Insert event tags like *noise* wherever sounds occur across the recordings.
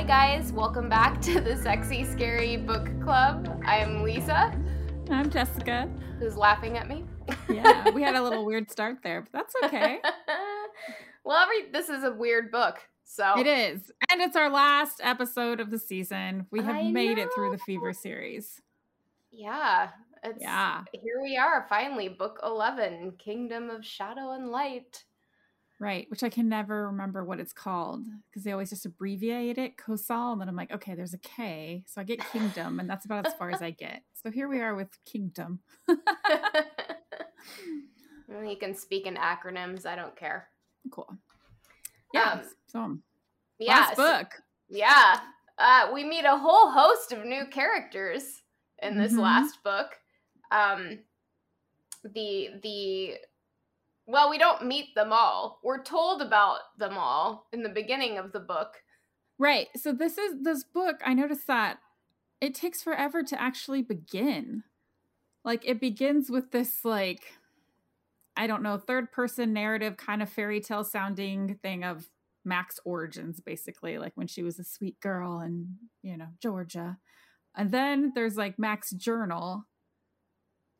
Hi, guys. Welcome back to the Sexy Scary Book Club. I'm Lisa. I'm Jessica. Who's laughing at me? Yeah, we had a little *laughs* weird start there, but that's okay. *laughs* well, every this is a weird book, so it is, and it's our last episode of the season. We have I made it through the Fever series. Yeah, it's Yeah. Here we are, finally, book eleven, Kingdom of Shadow and Light. Right, which I can never remember what it's called because they always just abbreviate it, Kosal, and then I'm like, okay, there's a K, so I get Kingdom, and that's about as far as I get. So here we are with Kingdom. *laughs* Well, you can speak in acronyms. I don't care. Cool. Yeah. Um, so Yeah, last book. Yeah. Uh, we meet a whole host of new characters in this Mhm. last book. Um, the the well, we don't meet them all. We're told about them all in the beginning of the book. Right. So this is this book, I noticed that it takes forever to actually begin. Like it begins with this like I don't know, third person narrative kind of fairy tale sounding thing of Mac's origins basically, like when she was a sweet girl in, you know, Georgia. And then there's like Mac's journal.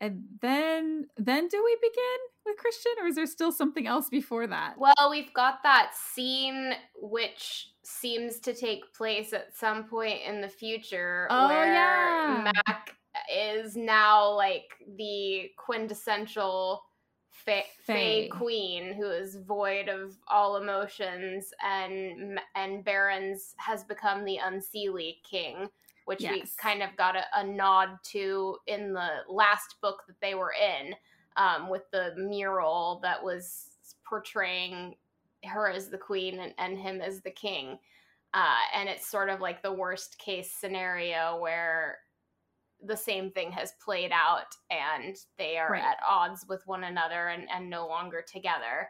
And then then do we begin with Christian or is there still something else before that? Well, we've got that scene which seems to take place at some point in the future Oh, where yeah. Mac is now like the quintessential fa- Fae. Fae queen who is void of all emotions and and Barrons has become the unseelie king which we kind of got a, a nod to in the last book that they were in um, with the mural that was portraying her as the queen and, and him as the king. Uh, and it's sort of like the worst case scenario where the same thing has played out and they are Right. at odds with one another and, and no longer together.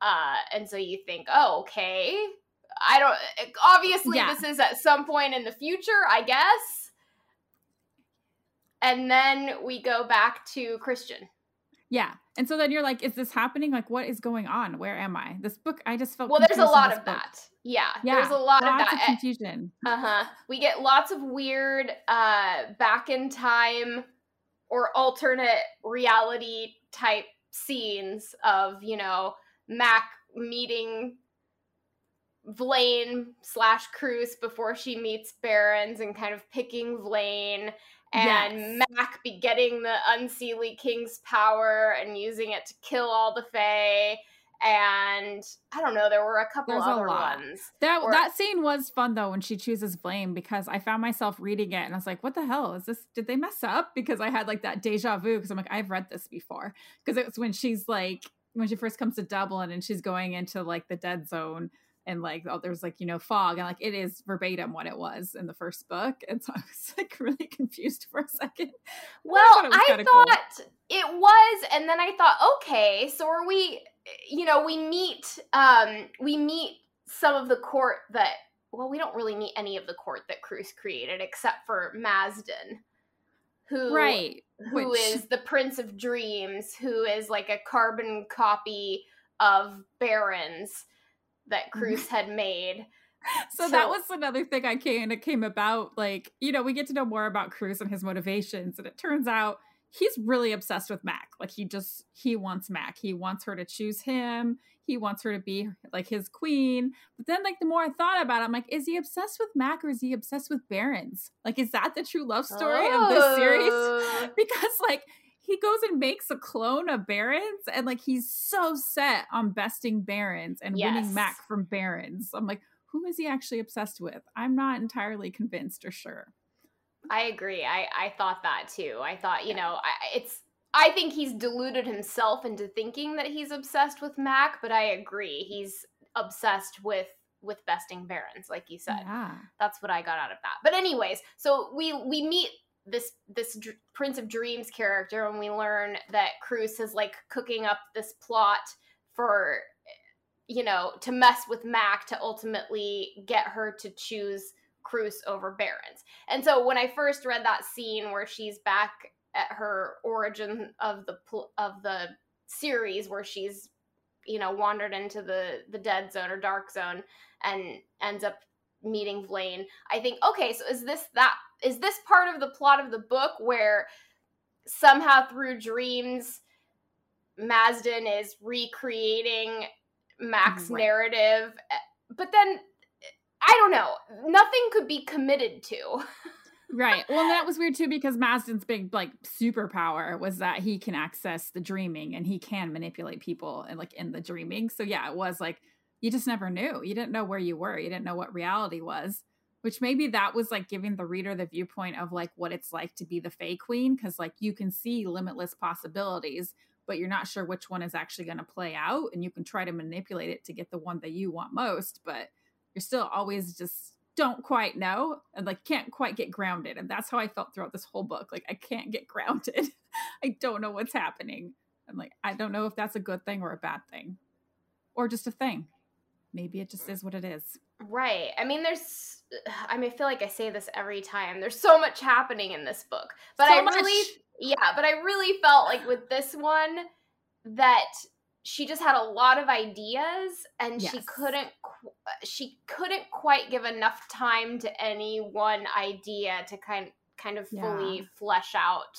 Uh, and so you think, oh, okay. I don't, obviously, Yeah. this is at some point in the future, I guess. And then we go back to Christian. Yeah. And so then you're like, is this happening? Like, what is going on? Where am I? This book, I just felt Well, there's a lot of book. that. Yeah, Yeah. there's a lot of Lots that. confusion. Uh huh. We get lots of weird uh back in time or alternate reality type scenes of you know Mac meeting V'lane slash Cruce before she meets Barrons and kind of picking V'lane and Yes. Mac be getting the Unseelie King's power and using it to kill all the Fae. And I don't know, there were a couple There's a other lot. ones. That that scene was fun though when she chooses V'lane because I found myself reading it and I was like, "What the hell is this? Did they mess up?" Because I had like that deja vu because I'm like, "I've read this before." Because it's when she's like when she first comes to Dublin and she's going into like the dead zone and like oh there's like you know fog and like it is verbatim what it was in the first book and so *laughs* I was like really confused for a second. Well, thought it was I kinda cool. thought it was, and then I thought, okay, so are we? You know, we meet, um, we meet some of the court that. Well, we don't really meet any of the court that Cruce created, except for Mazden, who right. who which- is the Prince of Dreams, who is like a carbon copy of Barrons that *laughs* mm-hmm. Cruce had made. so, So- that was another thing I came it came about. Like, you know, we get to know more about Cruce and his motivations, and it turns out he's really obsessed with Mac. Like he just he wants Mac. He wants her to choose him. He wants her to be like his queen. But then like the more I thought about it, I'm like, is he obsessed with Mac or is he obsessed with Barrons? Like, is that the true love story of this series? Oh. *laughs* Because like he goes and makes a clone of Barrons and like he's so set on besting Barrons and Yes. winning Mac from Barrons. I'm like, who is he actually obsessed with? I'm not entirely convinced or sure. I agree. I I thought that too. I thought, you know, I, it's I think he's deluded himself into thinking that he's obsessed with Mac, but I agree. He's obsessed with with besting Barrons, like you said. Yeah. That's what I got out of that. But anyways, so we we meet this this Dr- Prince of Dreams character and we learn that Cruce is like cooking up this plot for you know, to mess with Mac to ultimately get her to choose Cruce over Barrons. And so when I first read that scene where she's back at her origin of the pl- of the series where she's you know wandered into the the dead zone or dark zone and ends up meeting V'lane, I think, okay, so is this that is this part of the plot of the book where somehow through dreams Mazden is recreating Mac's right. narrative? Eh, but then I don't know. Nothing could be committed to. *laughs* right. Well, that was weird too because Mazden's big like superpower was that he can access the dreaming and he can manipulate people and like in the dreaming. So yeah, it was like you just never knew. You didn't know where you were. You didn't know what reality was. Which maybe that was like giving the reader the viewpoint of like what it's like to be the Fae Queen because like you can see limitless possibilities, but you're not sure which one is actually going to play out, and you can try to manipulate it to get the one that you want most, but you're still always just don't quite know and like can't quite get grounded. And that's how I felt throughout this whole book. Like I can't get *laughs* grounded. I don't know what's happening. I'm like, I don't know if that's a good thing or a bad thing. Or just a thing. Maybe it just is what it is. Right. I mean, there's, *sighs* I mean, I feel like I say this every time. There's so much happening in this book. But so I really, yeah, but I really felt like with this one that she just had a lot of ideas and yes. she couldn't she couldn't quite give enough time to any one idea to kind kind of fully yeah. flesh out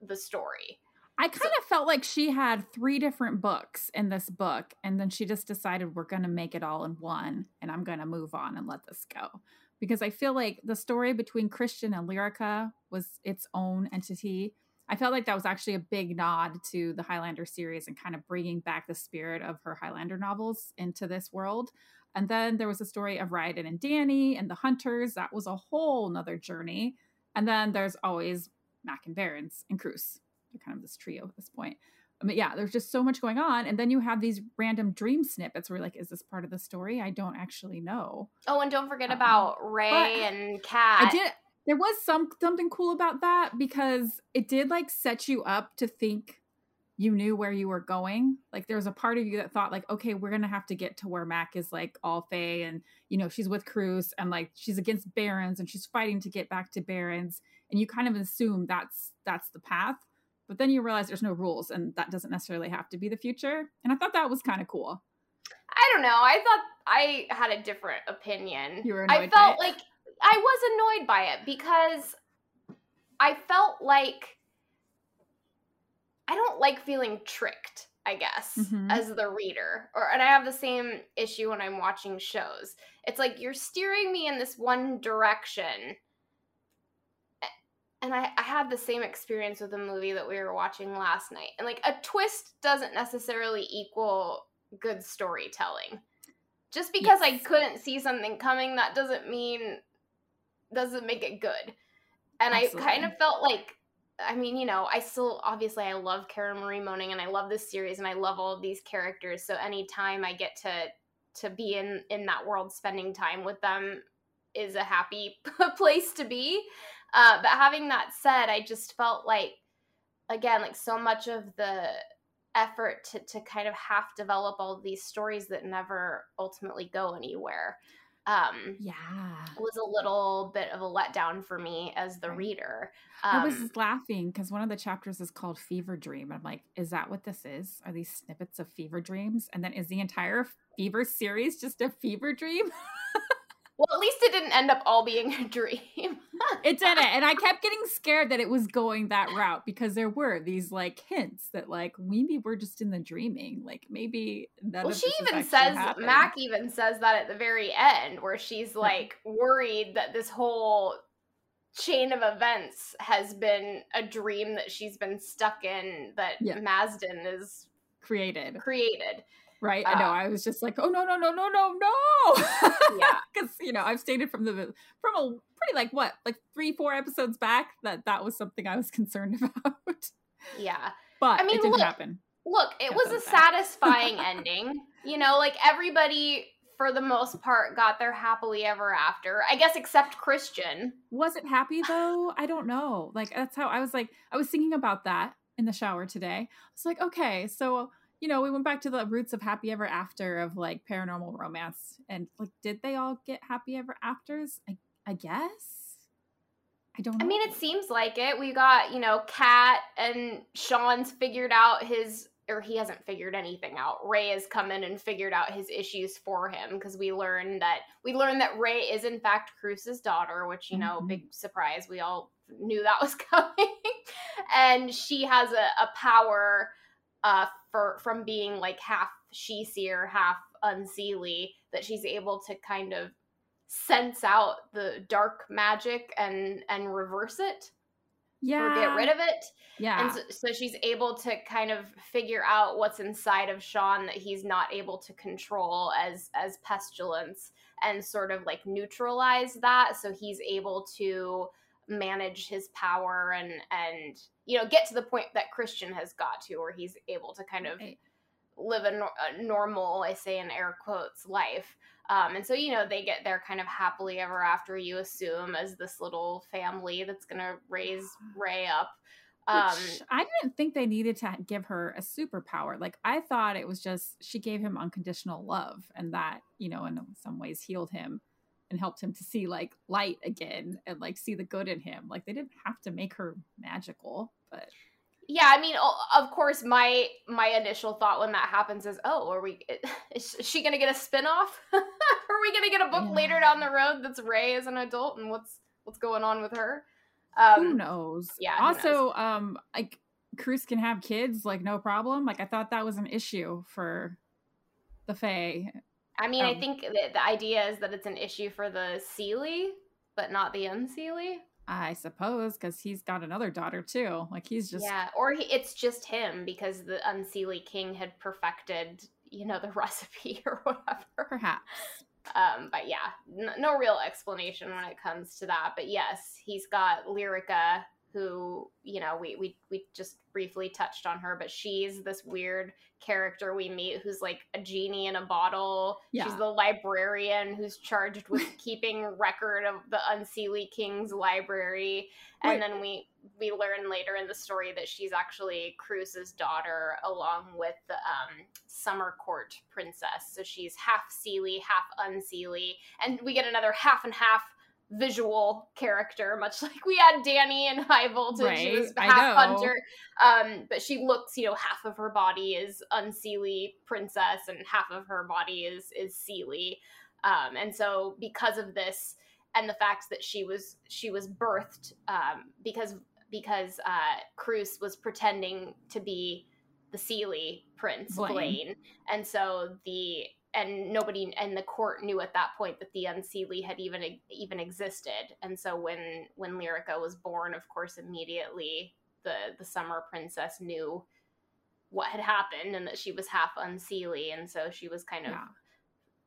the story. I kind so, of felt like she had three different books in this book, and then she just decided we're going to make it all in one, and I'm going to move on and let this go. Because I feel like the story between Christian and Lyryka was its own entity, I felt like that was actually a big nod to the Highlander series and kind of bringing back the spirit of her Highlander novels into this world. And then there was a story of Ryodan and Dani and the Hunters. That was a whole nother journey. And then there's always Mac and Barrons and Cruce. Kind of this trio at this point. I mean, yeah, there's just so much going on. And then you have these random dream snippets where like, is this part of the story? I don't actually know. Oh, and don't forget um, about Ray and Kat. I did there was some something cool about that because it did like set you up to think you knew where you were going. Like there was a part of you that thought like, okay, we're gonna have to get to where Mac is like all Fae and you know she's with Cruce and like she's against Barons and she's fighting to get back to Barons, and you kind of assume that's that's the path. But then you realize there's no rules and that doesn't necessarily have to be the future. And I thought that was kind of cool. I don't know. I thought I had a different opinion. You were I felt like I was annoyed by it because I felt like I don't like feeling tricked, I guess, mm-hmm. as the reader. Or and I have the same issue when I'm watching shows. It's like you're steering me in this one direction. And I, I had the same experience with a movie that we were watching last night. And like a twist doesn't necessarily equal good storytelling. Just because yes. I couldn't see something coming, that doesn't mean doesn't make it good. And Absolutely. I kind of felt like I mean, you know, I still obviously I love Karen Marie Moning and I love this series and I love all of these characters. So anytime I get to to be in in that world spending time with them is a happy *laughs* place to be. Uh, but having that said, I just felt like again, like so much of the effort to to kind of half develop all these stories that never ultimately go anywhere um yeah. was a little bit of a letdown for me as the reader. Um, i was um, laughing because one of the chapters is called fever dream i'm like is that what this is? Are these snippets of fever dreams? And then is the entire fever series just a fever dream? *laughs* Well, at least it didn't end up all being a *laughs* dream. It didn't. And I kept getting scared that it was going that route because there were these like hints that like maybe we're just in the dreaming. Like maybe that. Well, she even says happened. Mac even says that at the very end where she's like worried that this whole chain of events has been a dream that she's been stuck in that yeah. Mazden is created. Created right? Uh, I know. I was just like, oh no, no, no, no, no, no. yeah, *laughs* because you know I've stated from the from a pretty like what like three four episodes back that that was something I was *laughs* concerned about. Yeah, but I mean, it didn't look, happen. Look, it was a satisfying *laughs* ending. You know, like everybody for the most part got their happily ever after. I guess except Christian. Was it happy though? I don't know. Like that's how I was like I was thinking about that in the shower today. I was like, okay, so you know, we went back to the roots of happy ever after of like paranormal romance. And like, did they all get happy ever afters? I, I guess. I don't know. I mean, it seems like it. We got, you know, Kat and Sean's figured out his or he hasn't figured anything out. Ray has come in and figured out his issues for him because we learn that we learn that Ray is in fact Cruce's daughter, which you know, mm-hmm. big surprise. We all knew that was *laughs* coming, and she has a, a power uh, for from being like half sidhe-seer, half unseelie that she's able to kind of sense out the dark magic and and reverse it? Yeah or get rid of it? Yeah. And so, so, she's able to kind of figure out what's inside of sean that he's not able to control as as pestilence and sort of like neutralize that. So he's able to manage his power and and you know get to the point that christian has got to where he's able to kind of right. live a, a normal i say in air quotes life um, and so, you know, they get there kind of happily ever after, you assume, as this little family that's going to raise *sighs* Ray up. Um, I didn't think they needed to give her a superpower. Like, I thought it was just she gave him unconditional love, and that, you know, in some ways healed him and helped him to see like light again and like see the good in him. Like, they didn't have to make her magical, but yeah i mean of course my my initial thought when that happens is oh are we *laughs* is she gonna get a spin-off *laughs* are we gonna get a book yeah. later down the road that's ray as an adult and what's what's going on with her um who knows yeah who also knows? um like cruce can have kids like no problem like i thought that was an issue for the fae i mean um, i think the, the idea is that it's an issue for the seelie but not the unseelie I suppose because he's got another daughter too. Like he's just yeah, or he, it's just him because the Unseelie King had perfected, you know, the *laughs* recipe or whatever. Perhaps. Um, but yeah, n- no real explanation when it comes to that. But yes, he's got Lyryka, who you know we we we just briefly touched on her, but she's this weird character we meet who's like a genie in a bottle. Yeah. She's the librarian who's charged with *laughs* keeping record of the Unseelie King's library. And then we we learn later in the story that she's actually Cruce's daughter along with the um, Summer Court princess. So she's half Seelie, half Unseelie. And we get another half and half visual character, much *laughs* like we had Dani in High Voltage. Right, she was half hunter, um, but she looks, you know, half of her body is unseelie princess, and half of her body is is seelie. Um, and so, because of this, and the fact that she was she was birthed um, because because uh, Cruce was pretending to be the Seelie prince Blaine. Blaine, and so the and nobody in the court knew at that point that the unseelie had even even existed. And so when when lyryka was born of course immediately the the summer princess knew what had happened and that she was half unseelie and so she was kind of yeah.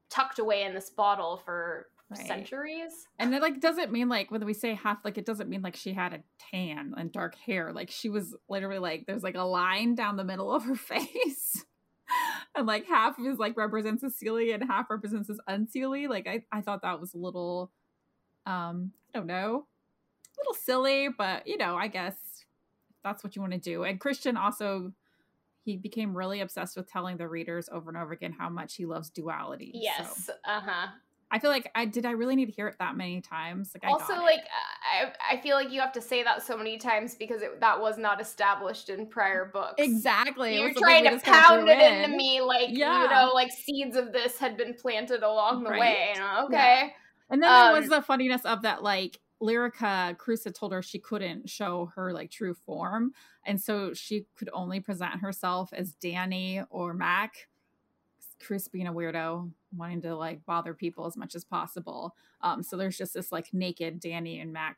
tucked away in this bottle for right. centuries. And it like doesn't mean like when we say half like it doesn't mean like she had a tan and dark hair. Like she was literally like there's like a line down the middle of her *laughs* face and like half of his like represents a Seelie and half represents his unseelie. Like I, I thought that was a little um, I don't know, a little silly, but you know, I guess that's what you want to do. And Christian also he became really obsessed with telling the readers over and over again how much he loves duality. Yes. So. Uh-huh. I feel like I did. I really need to hear it that many times. Like, I also, like I, I feel like you have to say that so many times because it, that was not established in prior books. Exactly. You're trying to pound it in. into me, like yeah. you know, like seeds of this had been planted along the right. way. You know? Okay. Yeah. And then um, there was um, the funniness of that, like Lyryka had told her she couldn't show her like true form, and so she could only present herself as Dani or Mac. Cruce being a weirdo, wanting to like bother people as much as possible. Um, so there's just this like naked Dani and Mac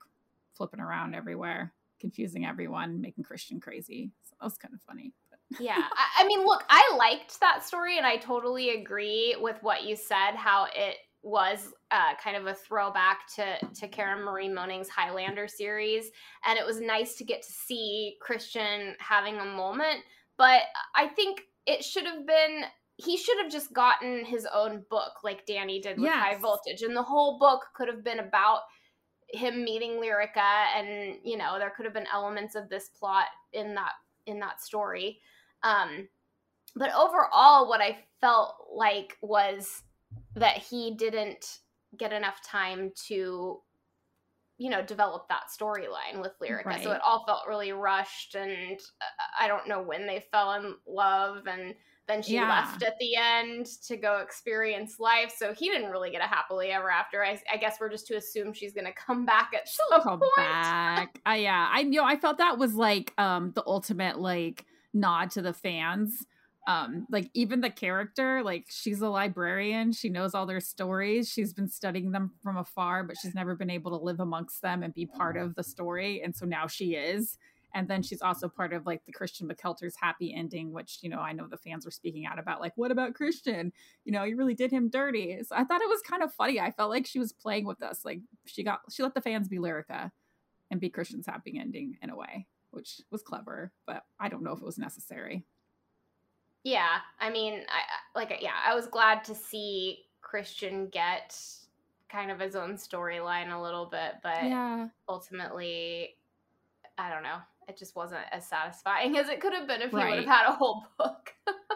flipping around everywhere, confusing everyone, making Christian crazy. So that was kind of funny. *laughs* yeah. I, I mean, look, I liked that story and I totally agree with what you said, how it was uh, kind of a throwback to to Karen Marie Moning's Highlander series, and it was nice to get to see Christian having a moment. But I think it should have been he should have just gotten his own book like Dani did with yes. High Voltage, and the whole book could have been about him meeting Lyryka, and you know there could have been elements of this plot in that in that story. Um, but overall, what I felt like was that he didn't get enough time to you know develop that storyline with Lyryka. Right. So it all felt really rushed, and uh, I don't know when they fell in love, and then she Yeah. left at the end to go experience life. So he didn't really get a happily ever after. I, I guess we're just to assume she's going to come back at She'll some come point. back. *laughs* I yeah, I you know I felt that was like um the ultimate like nod to the fans. Um, like even the character, like she's a librarian, she knows all their stories, she's been studying them from afar, but she's never been able to live amongst them and be part of the story, and so now she is. And then she's also part of like the Christian MacKeltar's happy ending, which you know I know the fans were speaking out about. Like, what about Christian? You know, you really did him dirty. So I thought it was kind of funny. I felt like she was playing with us. Like she got she let the fans be Lyryka and be Christian's happy ending in a way, which was clever, but I don't know if it was necessary. Yeah, I mean, I I- like yeah, I was glad to see Christian get kind of his own storyline a little bit, but Yeah. ultimately, I don't know. It just wasn't as satisfying *laughs* as it could have been if he would have had a whole *laughs* book.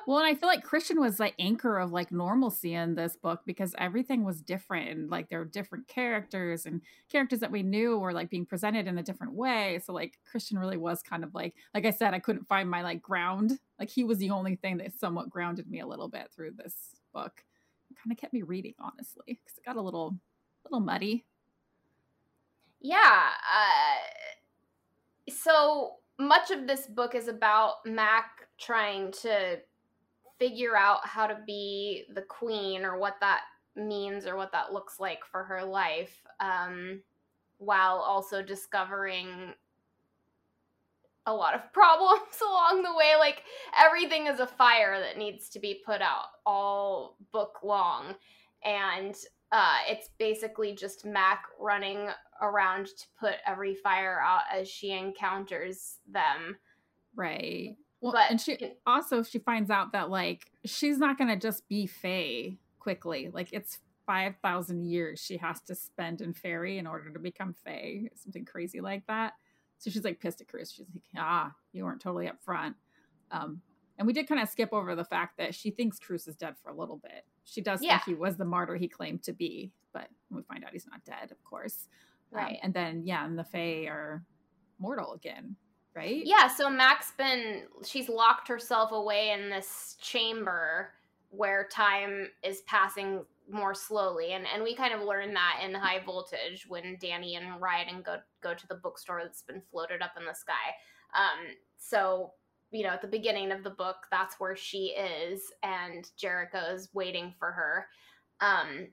Well, and I feel like Christian was the anchor of like normalcy in this book because everything was different and like there were different characters and characters that we knew were like being presented in a different way. So like Christian really was kind of like like I said, I couldn't find my like ground. Like he was the only thing that somewhat grounded me a little bit through this book. It kind of kept me reading, honestly, because it got a little little muddy. yeah. Uh, so much of this book is about Mac trying to figure out how to be the queen or what that means or what that looks like for her life, um, while also discovering a lot of *laughs* problems along the way. Like everything is a fire that needs to be put out all book long. And uh, it's basically just Mac running around to put every fire out as she encounters them. Right. Well, But- and she also she finds out that like she's not gonna just be Fae quickly. Like it's five thousand years she has to spend in Faery in order to become Fae, something crazy like that. So she's like pissed at Chris. She's like, ah, you weren't totally up front. Um, and we did kind of skip over the fact that she thinks Cruce is dead for a little bit. She does Yeah. think he was the martyr he claimed to be, but we find out he's not dead, of course. Um, Right. and then yeah, and the Fae are mortal again, right? Yeah, so Mac's been she's locked herself away in this chamber where time is passing more slowly and and we kind of learn that in high voltage when Dani and ryan go go to the bookstore that's been floated up in the sky. Um so you know, at the beginning of the book, that's where she is, and Jericho is waiting for her. Um,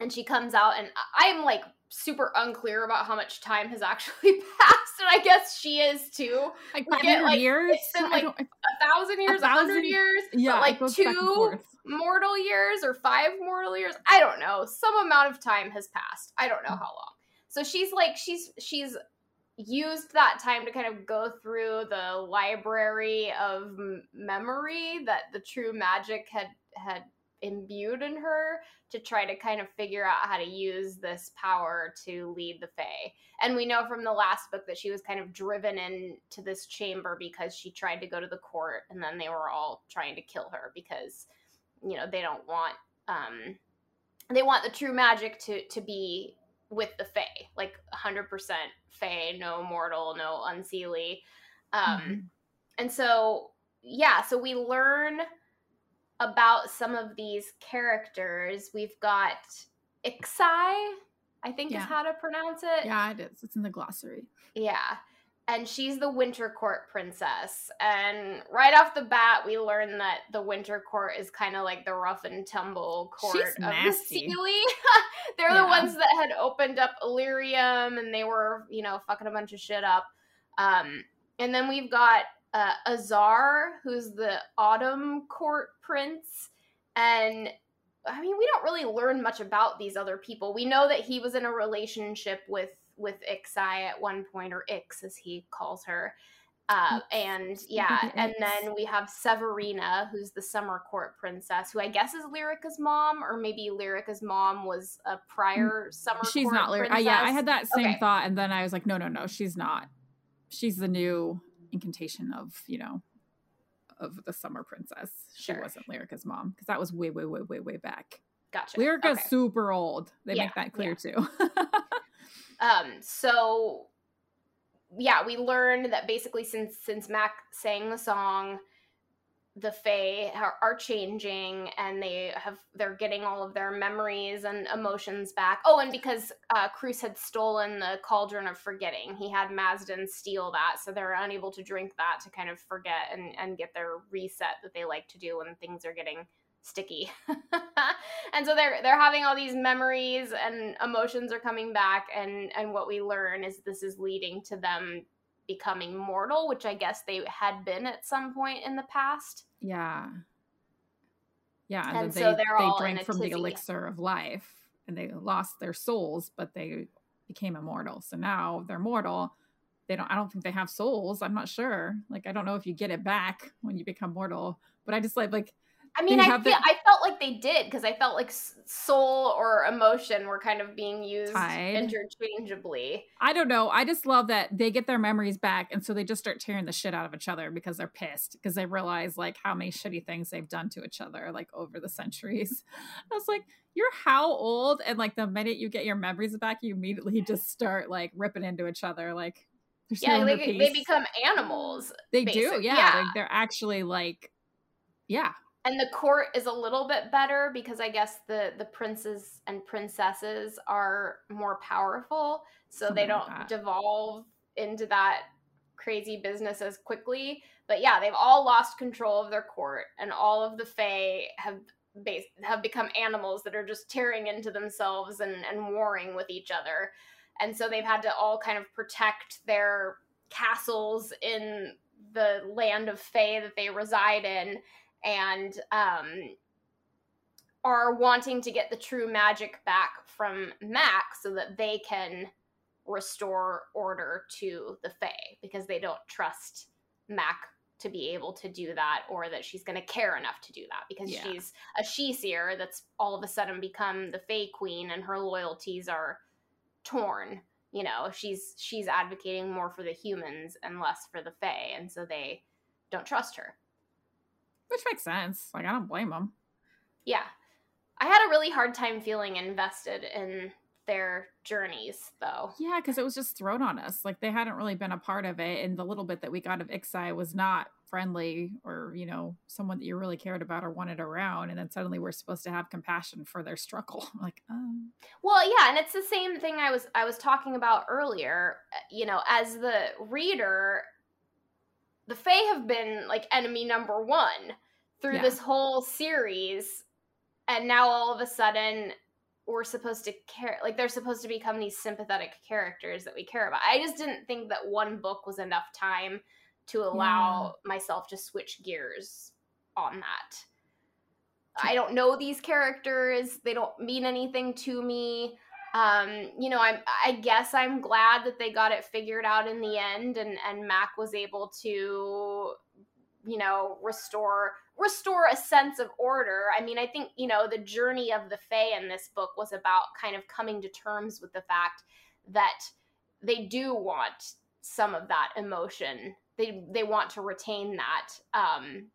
and she comes out, and I- I'm like super unclear about how much time has actually *laughs* passed, and I guess she is too Like We get, like, years. it's been, like, a thousand years, a hundred years, yeah, but like goes back and two mortal years or five mortal years. I don't know. Some amount of time has passed. I don't know how long. So she's like she's she's used that time to kind of go through the library of memory that the true magic had had imbued in her to try to kind of figure out how to use this power to lead the Fae. And we know from the last book that she was kind of driven into this chamber because she tried to go to the court and then they were all trying to kill her because you know they don't want um they want the true magic to to be with the Fae, like 100% Fae, no mortal, no unseelie. Um Mhm. and so yeah, so we learn about some of these characters. We've got Ixai, I think Yeah. is how to pronounce it. Yeah, it is. It's in the glossary. Yeah. And she's the Winter Court princess. And right off the bat, we learn that the Winter Court is kind of like the rough and tumble court She's of nasty. *laughs* the Seelie. They're Yeah. the ones that had opened up Illyrium and they were, you know, fucking a bunch of shit up. Um, and then we've got uh, Azar, who's the Autumn Court prince. And I mean, we don't really learn much about these other people. We know that he was in a relationship with with Ixai at one point, or Ix as he calls her. Uh, and yeah, and then we have Severina, who's the summer court princess, who I guess is Lyryka's mom, or maybe Lyryka's mom was a prior summer. Mm, She's not Lyryka. Uh, yeah, I had that same Okay. thought, and then I was like, no, no, no, she's not. She's the new incantation of you know of the summer princess. She wasn't Lyryka's mom because that was way, way, way, way, way back. Gotcha. Lyryka's Okay. super old. They Yeah, make that clear yeah. too. *laughs* Um, so yeah, we learned that basically since since Mac sang the song, the Fae are, are, changing and they have they're getting all of their memories and emotions back. Oh, and because uh, Cruce had stolen the cauldron of forgetting, he had Mazden steal that, so they're unable to drink that to kind of forget and and get their reset that they like to do when things are getting sticky. *laughs* and so they're they're having all these memories and emotions are coming back and and what we learn is this is leading to them becoming mortal, which I guess they had been at some point in the past. Yeah. Yeah, and, and so they, they drank from the elixir of life and they lost their souls, but they became immortal. So now they're mortal. They don't I don't think they have souls. I'm not sure. Like I don't know if you get it back when you become mortal, but I just like like I mean, I feel, the, I felt like they did because I felt like soul or emotion were kind of being used tied. interchangeably. I don't know. I just love that they get their memories back, and so they just start tearing the shit out of each other because they're pissed because they realize like how many shitty things they've done to each other like over the centuries. *laughs* I was like, you're how old? And like the minute you get your memories back, you immediately just start like ripping into each other. Like, yeah, they, they become animals. They do. Yeah, yeah. They're, they're actually like, yeah and the court is a little bit better because I guess the the princes and princesses are more powerful, so Something they don't like devolve into that crazy business as quickly. But yeah, they've all lost control of their court, and all of the Fae have base, have become animals that are just tearing into themselves and and warring with each other, and so they've had to all kind of protect their castles in the land of Fae that they reside in and um, are wanting to get the true magic back from Mac so that they can restore order to the Fae because they don't trust Mac to be able to do that or that she's going to care enough to do that because yeah. she's a sidhe-seer that's all of a sudden become the Fae queen and her loyalties are torn. You know, she's she's advocating more for the humans and less for the Fae, and so they don't trust her. Which makes sense. Like, I don't blame them. Yeah. I had a really hard time feeling invested in their journeys, though. Yeah, because it was just thrown on us. Like, they hadn't really been a part of it. And the little bit that we got of Ixai was not friendly or, you know, someone that you really cared about or wanted around. And then suddenly we're supposed to have compassion for their struggle. *laughs* like, um. Well, yeah. And it's the same thing I was, I was talking about earlier. You know, as the reader, the Fae have been like enemy number one through yeah. this whole series, and now all of a sudden we're supposed to care like they're supposed to become these sympathetic characters that we care about. I just didn't think that one book was enough time to allow yeah. myself to switch gears on that. I don't know these characters. They don't mean anything to me um, you know, I'm I guess I'm glad that they got it figured out in the end and and Mac was able to you know, restore restore a sense of order. I mean, I think, you know, the journey of the Fae in this book was about kind of coming to terms with the fact that they do want some of that emotion. They they want to retain that. Um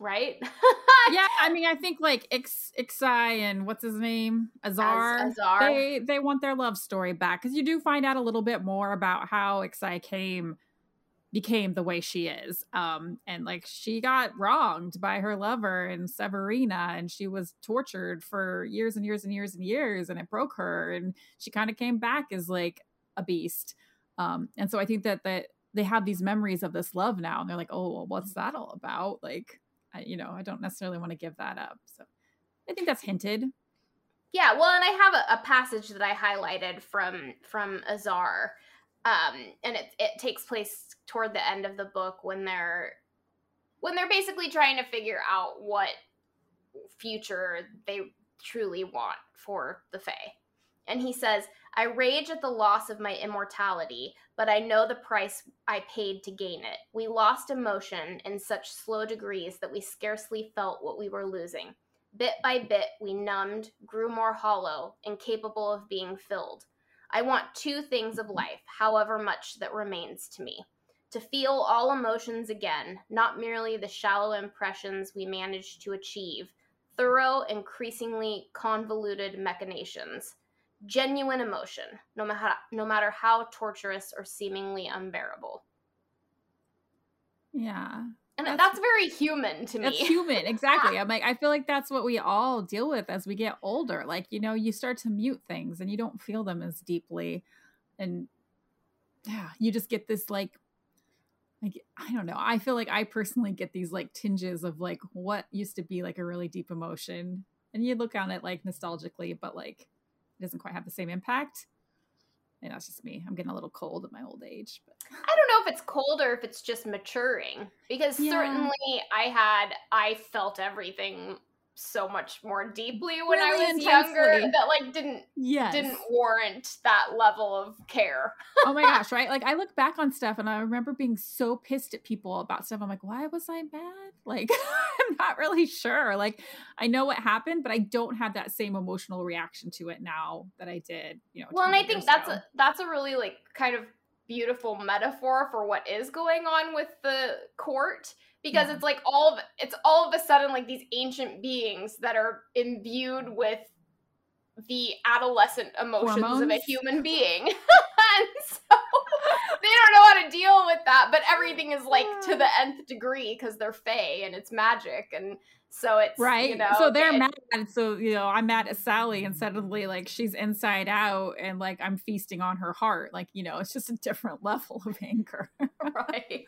right? *laughs* yeah, I mean, I think like Ix Ixai and what's his name, Azar, Azar. They they want their love story back because you do find out a little bit more about how Ixai came became the way she is um and like she got wronged by her lover and severina and she was tortured for years and years and years and years and it broke her and she kind of came back as like a beast um and so i think that that they have these memories of this love now and they're like oh well, what's that all about like I, you know, I don't necessarily want to give that up. So I think that's hinted. Yeah, well, and I have a, a passage that I highlighted from from Azar, um, and it it takes place toward the end of the book when they're when they're basically trying to figure out what future they truly want for the Fae. And he says, I rage at the loss of my immortality, but I know the price I paid to gain it. We lost emotion in such slow degrees that we scarcely felt what we were losing. Bit by bit, we numbed, grew more hollow, incapable of being filled. I want two things of life, however much that remains to me to feel all emotions again, not merely the shallow impressions we managed to achieve, thorough, increasingly convoluted machinations genuine emotion, no matter no matter how torturous or seemingly unbearable. Yeah. And that's, that's very human to me. That's *laughs* human, exactly. I'm like, I feel like that's what we all deal with as we get older. Like, you know, you start to mute things and you don't feel them as deeply. And yeah, you just get this like like I don't know. I feel like I personally get these like tinges of like what used to be like a really deep emotion. And you look on it like nostalgically, but like it doesn't quite have the same impact. And that's just me. I'm getting a little cold at my old age. But I don't know if it's cold or if it's just maturing. Because yeah. certainly I had I felt everything so much more deeply when really I was intensely. younger that like didn't yes. didn't warrant that level of care. oh my gosh, right? *laughs* Like I look back on stuff and I remember being so pissed at people about stuff. I'm like, why was I mad? *laughs* Like *laughs* I'm not really sure. Like I know what happened, but I don't have that same emotional reaction to it now that I did, you know. Well, and I think that's a that's a really like kind of beautiful metaphor for what is going on with the court because yeah. it's like all of it's all of a sudden like these ancient beings that are imbued with the adolescent emotions Hormones? of a human being *laughs* and so they don't know how to deal with that but everything is like to the nth degree because they're Fae and it's magic and so it's right. You know, so they're it, mad. So you know, I'm mad at Sally, and suddenly like she's inside out, and like I'm feasting on her heart. Like you know, it's just a different *laughs* level of anger. right.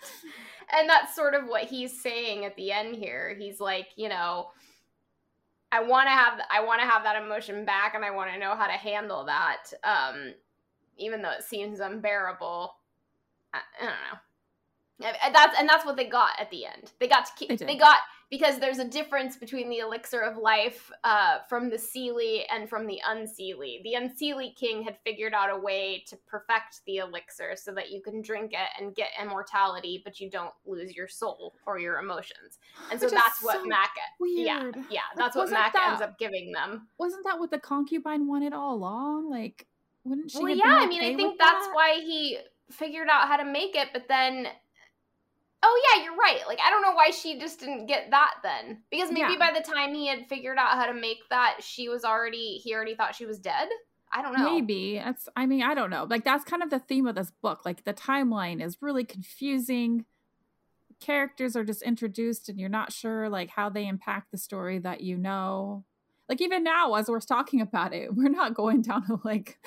And that's sort of what he's saying at the end here. He's like, you know, I want to have I want to have that emotion back, and I want to know how to handle that. Um, even though it seems unbearable. I, I don't know. That's and that's what they got at the end. They got to keep. They, they got because there's a difference between the elixir of life uh, from the Seelie and from the Unseelie. The Unseelie king had figured out a way to perfect the elixir so that you can drink it and get immortality, but you don't lose your soul or your emotions. And so Which that's what so Mac. Weird. Yeah, yeah, that's like, what Mac that, ends up giving them. Wasn't that what the concubine wanted all along? Like, wouldn't she? Well, yeah. I mean, I think that's that? why he figured out how to make it, but then Oh yeah, you're right. Like I don't know why she just didn't get that then. Because maybe yeah. by the time he had figured out how to make that, she was already he already thought she was dead. I don't know. Maybe. That's I mean, I don't know. Like that's kind of the theme of this book. Like the timeline is really confusing. Characters are just introduced and you're not sure like how they impact the story that you know. Like even now as we're talking about it, *laughs* we're not going down to like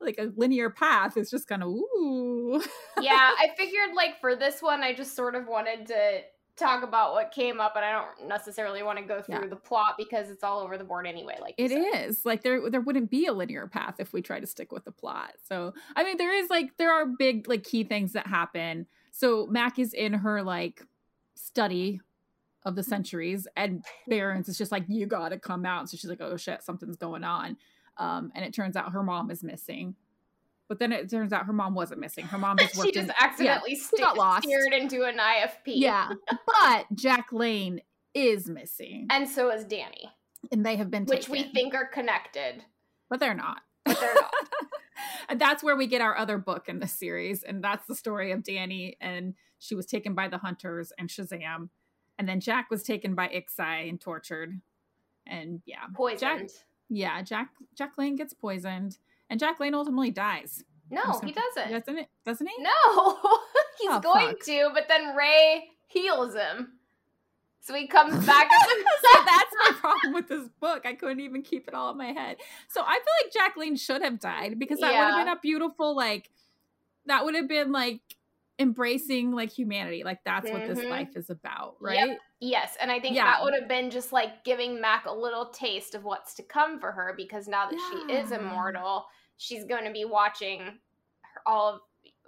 like a linear path. It's just kind of ooh. yeah, *laughs* I figured like for this one, I just sort of wanted to talk about what came up, and I don't necessarily want to go through yeah. the plot because it's all over the board anyway. Like it is like there there wouldn't be a linear path if we try to stick with the plot. So I mean, there is like there are big like key things that happen. So Mac is in her like study of the mm-hmm. centuries and Barrons is just like you gotta come out so she's like oh shit something's going on um, and it turns out her mom is missing. But then it turns out her mom wasn't missing. Her mom just *laughs* she just accidentally yeah, st- got lost. steered into an IFP. Yeah, but Jack Lane is missing, and so is Dani, and they have been which we think are connected, but they're not. But they're not. and *laughs* *laughs* that's where we get our other book in the series, and that's the story of Dani, and she was taken by the hunters and Shazam, and then Jack was taken by Ixai and tortured, and yeah, poisoned. Jack, yeah, Jack Jack Lane gets poisoned, and Jack Lane ultimately dies. No, he doesn't. Doesn't it? Doesn't he? No, *laughs* he's oh, going fuck. to, but then Ray heals him. So he comes *laughs* back. so *laughs* that's my problem with this book. I couldn't even keep it all in my head. So I feel like Jack Lane should have died because that yeah. would have been a beautiful, like, that would have been like embracing like humanity. Like that's mm-hmm. what this mm-hmm. life is about, right? Yep. Yes, and I think yeah. that would have been just like giving Mac a little taste of what's to come for her because now that yeah. she is immortal, she's going to be watching her, all of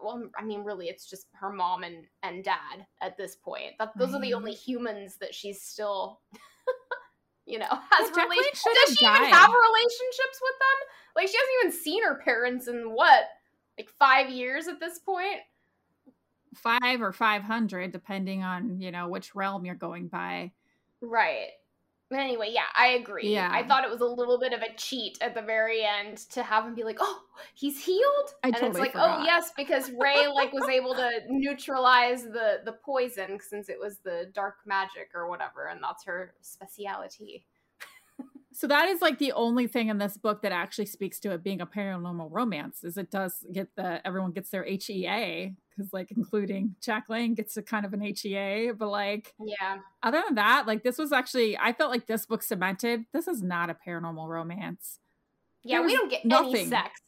well, I mean, really, it's just her mom and and dad at this point. That, those right. are the only humans that she's still, *laughs* you know, has well, relations. Does she died. even have relationships with them? Like, she hasn't even seen her parents in what, like five years at this point five or 500, depending on, you know, which realm you're going by. Right. Anyway, yeah, I agree. Yeah. I thought it was a little bit of a cheat at the very end to have him be like, "Oh, he's healed," I and totally it's like, oh, forgot. "Oh, yes," because Ray like was able to neutralize the the poison since it was the dark magic or whatever, and that's her speciality. So that is like the only thing in this book that actually speaks to it being a paranormal romance is it does get the everyone gets their HEA because like including Jack Lane gets a kind of an HEA, but like yeah. Other than that, like this was actually I felt like this book cemented this is not a paranormal romance. Yeah, we don't get nothing. any sex.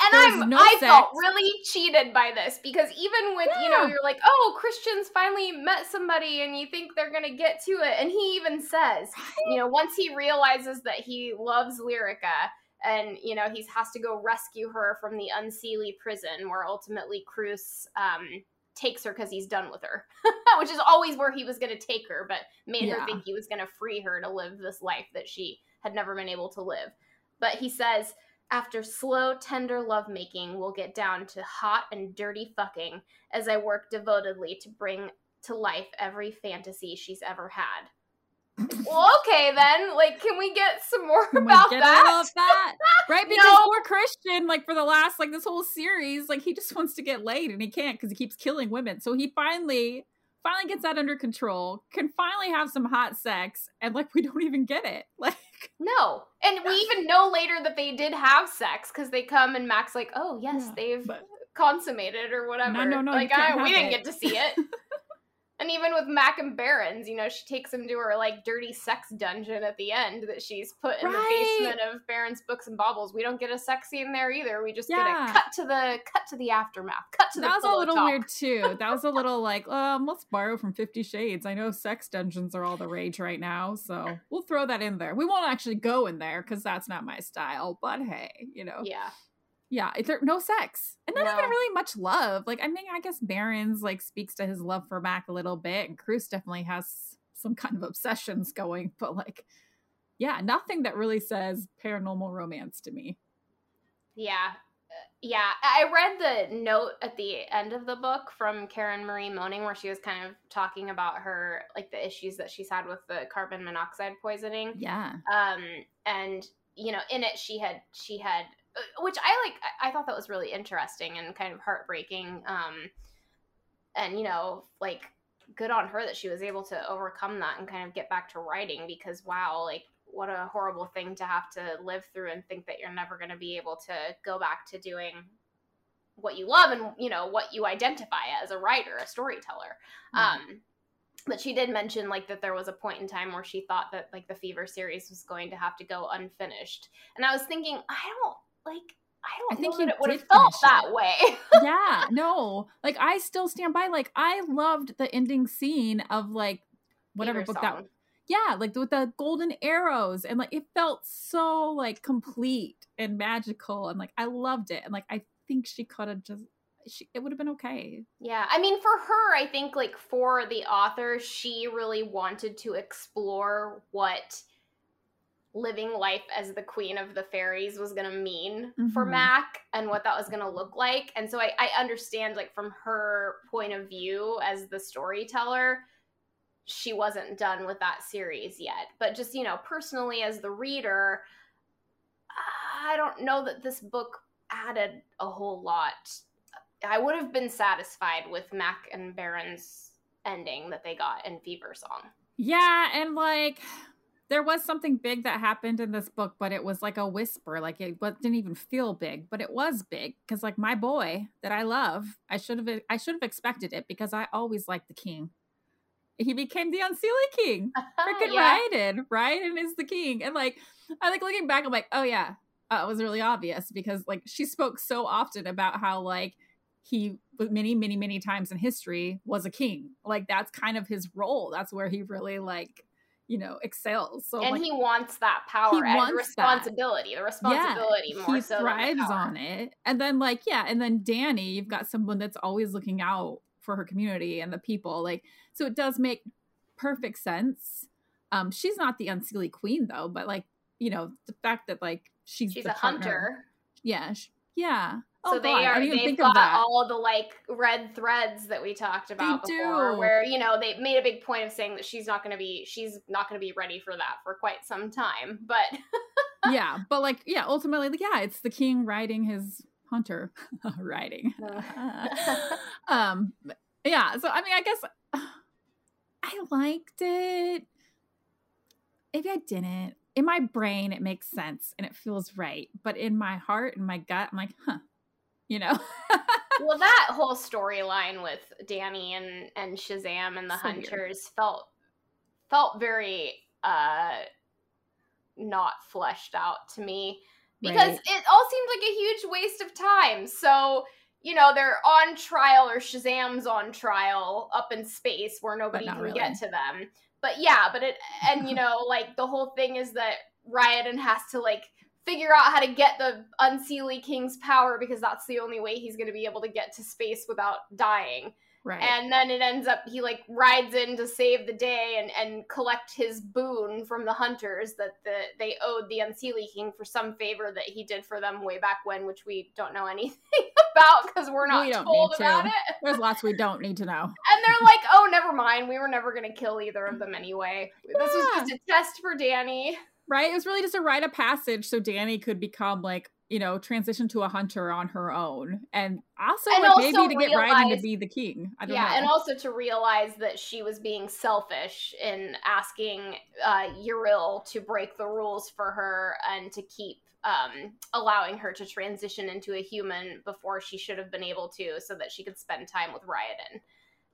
And There's I'm no I sex. felt really cheated by this because even with you know you're like oh Christian's finally met somebody and you think they're gonna get to it and he even says you know once he realizes that he loves Lyryka and you know he has to go rescue her from the unseelie prison where ultimately Cruce um, takes her because he's done with her *laughs* which is always where he was gonna take her but made her think he was gonna free her to live this life that she had never been able to live but he says after slow, tender lovemaking, we'll get down to hot and dirty fucking as I work devotedly to bring to life every fantasy she's ever had. Well, okay then. Like, can we get some more Can we about get that? that? *laughs* Right? Because No. poor Christian, like for the last like this whole series, like he just wants to get laid and he can't because he keeps killing women. So he finally finally gets that under control, can finally have some hot sex, and like we don't even get it. *laughs* Like No. And we *laughs* even know later that they did have sex because they come and Max like, oh, yes, Yeah, they've but- consummated or whatever. No, no, no, Like, I, we didn't get to see it. And even with Mac and Barrons, you know, she takes him to her like dirty sex dungeon at the end that she's put in Right. the basement of Barrons Books and Baubles. We don't get a sex scene there either. We just Yeah. get a cut to the cut to the aftermath. Cut to the that was a little talk. weird too. That was a *laughs* little like, um, let's borrow from Fifty Shades. I know sex dungeons are all the rage right now, so we'll throw that in there. We won't actually go in there because that's not my style. But hey, you know, Yeah. Yeah, there no sex and not even really much love. Like I mean, I guess Barrons like speaks to his love for Mac a little bit, and Cruce definitely has some kind of obsessions going, but like, yeah, nothing that really says paranormal romance to me. Yeah. Yeah, I read the note at the end of the book from Karen Marie Moning where she was kind of talking about her like the issues that she's had with the carbon monoxide poisoning. Yeah, Um and you know, in it she had she had which I like I- thought that was really interesting and kind of heartbreaking um and you know, like good on her that she was able to overcome that and kind of get back to writing because wow, like what a horrible thing to have to live through and think that you're never going to be able to go back to doing what you love and you know what you identify as a writer, a storyteller. Yeah. Um but she did mention like that there was a point in time where she thought that like the Fever series was going to have to go unfinished. And I was thinking, I don't like I don't I think that you it would have felt that it. way. yeah, no. Like I still stand by like I loved the ending scene of like whatever book that song. yeah, like with the golden arrows and like it felt so like complete and magical and like I loved it and like I think she could have just she it would have been okay. Yeah, I mean, for her, I think like for the author, she really wanted to explore what living life as the queen of the fairies was going to mean for Mhm. Mac and what that was going to look like. And so I, I understand, like, from her point of view as the storyteller, she wasn't done with that series yet. But just, you know, personally as the reader, I don't know that this book added a whole lot I would have been satisfied with Mac and Barrons' ending that they got in Feversong. Yeah, and like there was something big that happened in this book, but it was like a whisper. Like it didn't even feel big, but it was big because like my boy that I love, I should have I should have expected it because I always liked the king. He became the Unseelie king. *laughs* Freaking yeah. Ryodan, Ryodan is the king. And like I like looking back, I'm like, oh yeah, uh, it was really obvious because like she spoke so often about how like he many many many times in history was a king like that's kind of his role that's where he really like you know excels so and like, he wants that power He and wants that. responsibility. The responsibility more he so thrives on it and then like yeah and then dani you've got someone that's always looking out for her community and the people like so it does make perfect sense um she's not the unseelie queen though but like you know the fact that like she's She's a partner. hunter. yeah sh- yeah So oh, they God, are they've got all the like red threads that we talked about They before do. where you know they made a big point of saying that she's not going to be she's not going to be ready for that for quite some time. But *laughs* yeah, but like, yeah, ultimately, like, yeah, it's the king riding his hunter, *laughs* riding. *laughs* um, yeah. So I mean, I guess I liked it. Maybe I didn't. in my brain it makes sense and it feels right, but in my heart and my gut, I'm like, huh, you know. *laughs* well, that whole storyline with Dani and and Shazam and the so Hunters weird. felt felt very uh not fleshed out to me because right. it all seemed like a huge waste of time. So, you know, they're on trial or Shazam's on trial up in space where nobody can really. get to them. But yeah, but it and you *laughs* know, like the whole thing is that Ryodan has to like figure out how to get the Unseelie King's power because that's the only way he's going to be able to get to space without dying. Right. And then it ends up he like rides in to save the day and and collect his boon from the hunters that the they owed the Unseelie King for some favor that he did for them way back when, which we don't know *laughs* anything about because we're not we told about it. There's lots we don't need to know. *laughs* And they're like, "Oh, never mind. We were never going to kill either of them anyway. Yeah. This was just a test for Dani." Right? It was really just a rite of passage so Dani could become like you know, transition to a hunter on her own, and also and like also maybe to get Ryodan to be the king. I don't yeah, know. and also to realize that she was being selfish in asking uh, to break the rules for her and to keep um, allowing her to transition into a human before she should have been able to, so that she could spend time with Ryodan.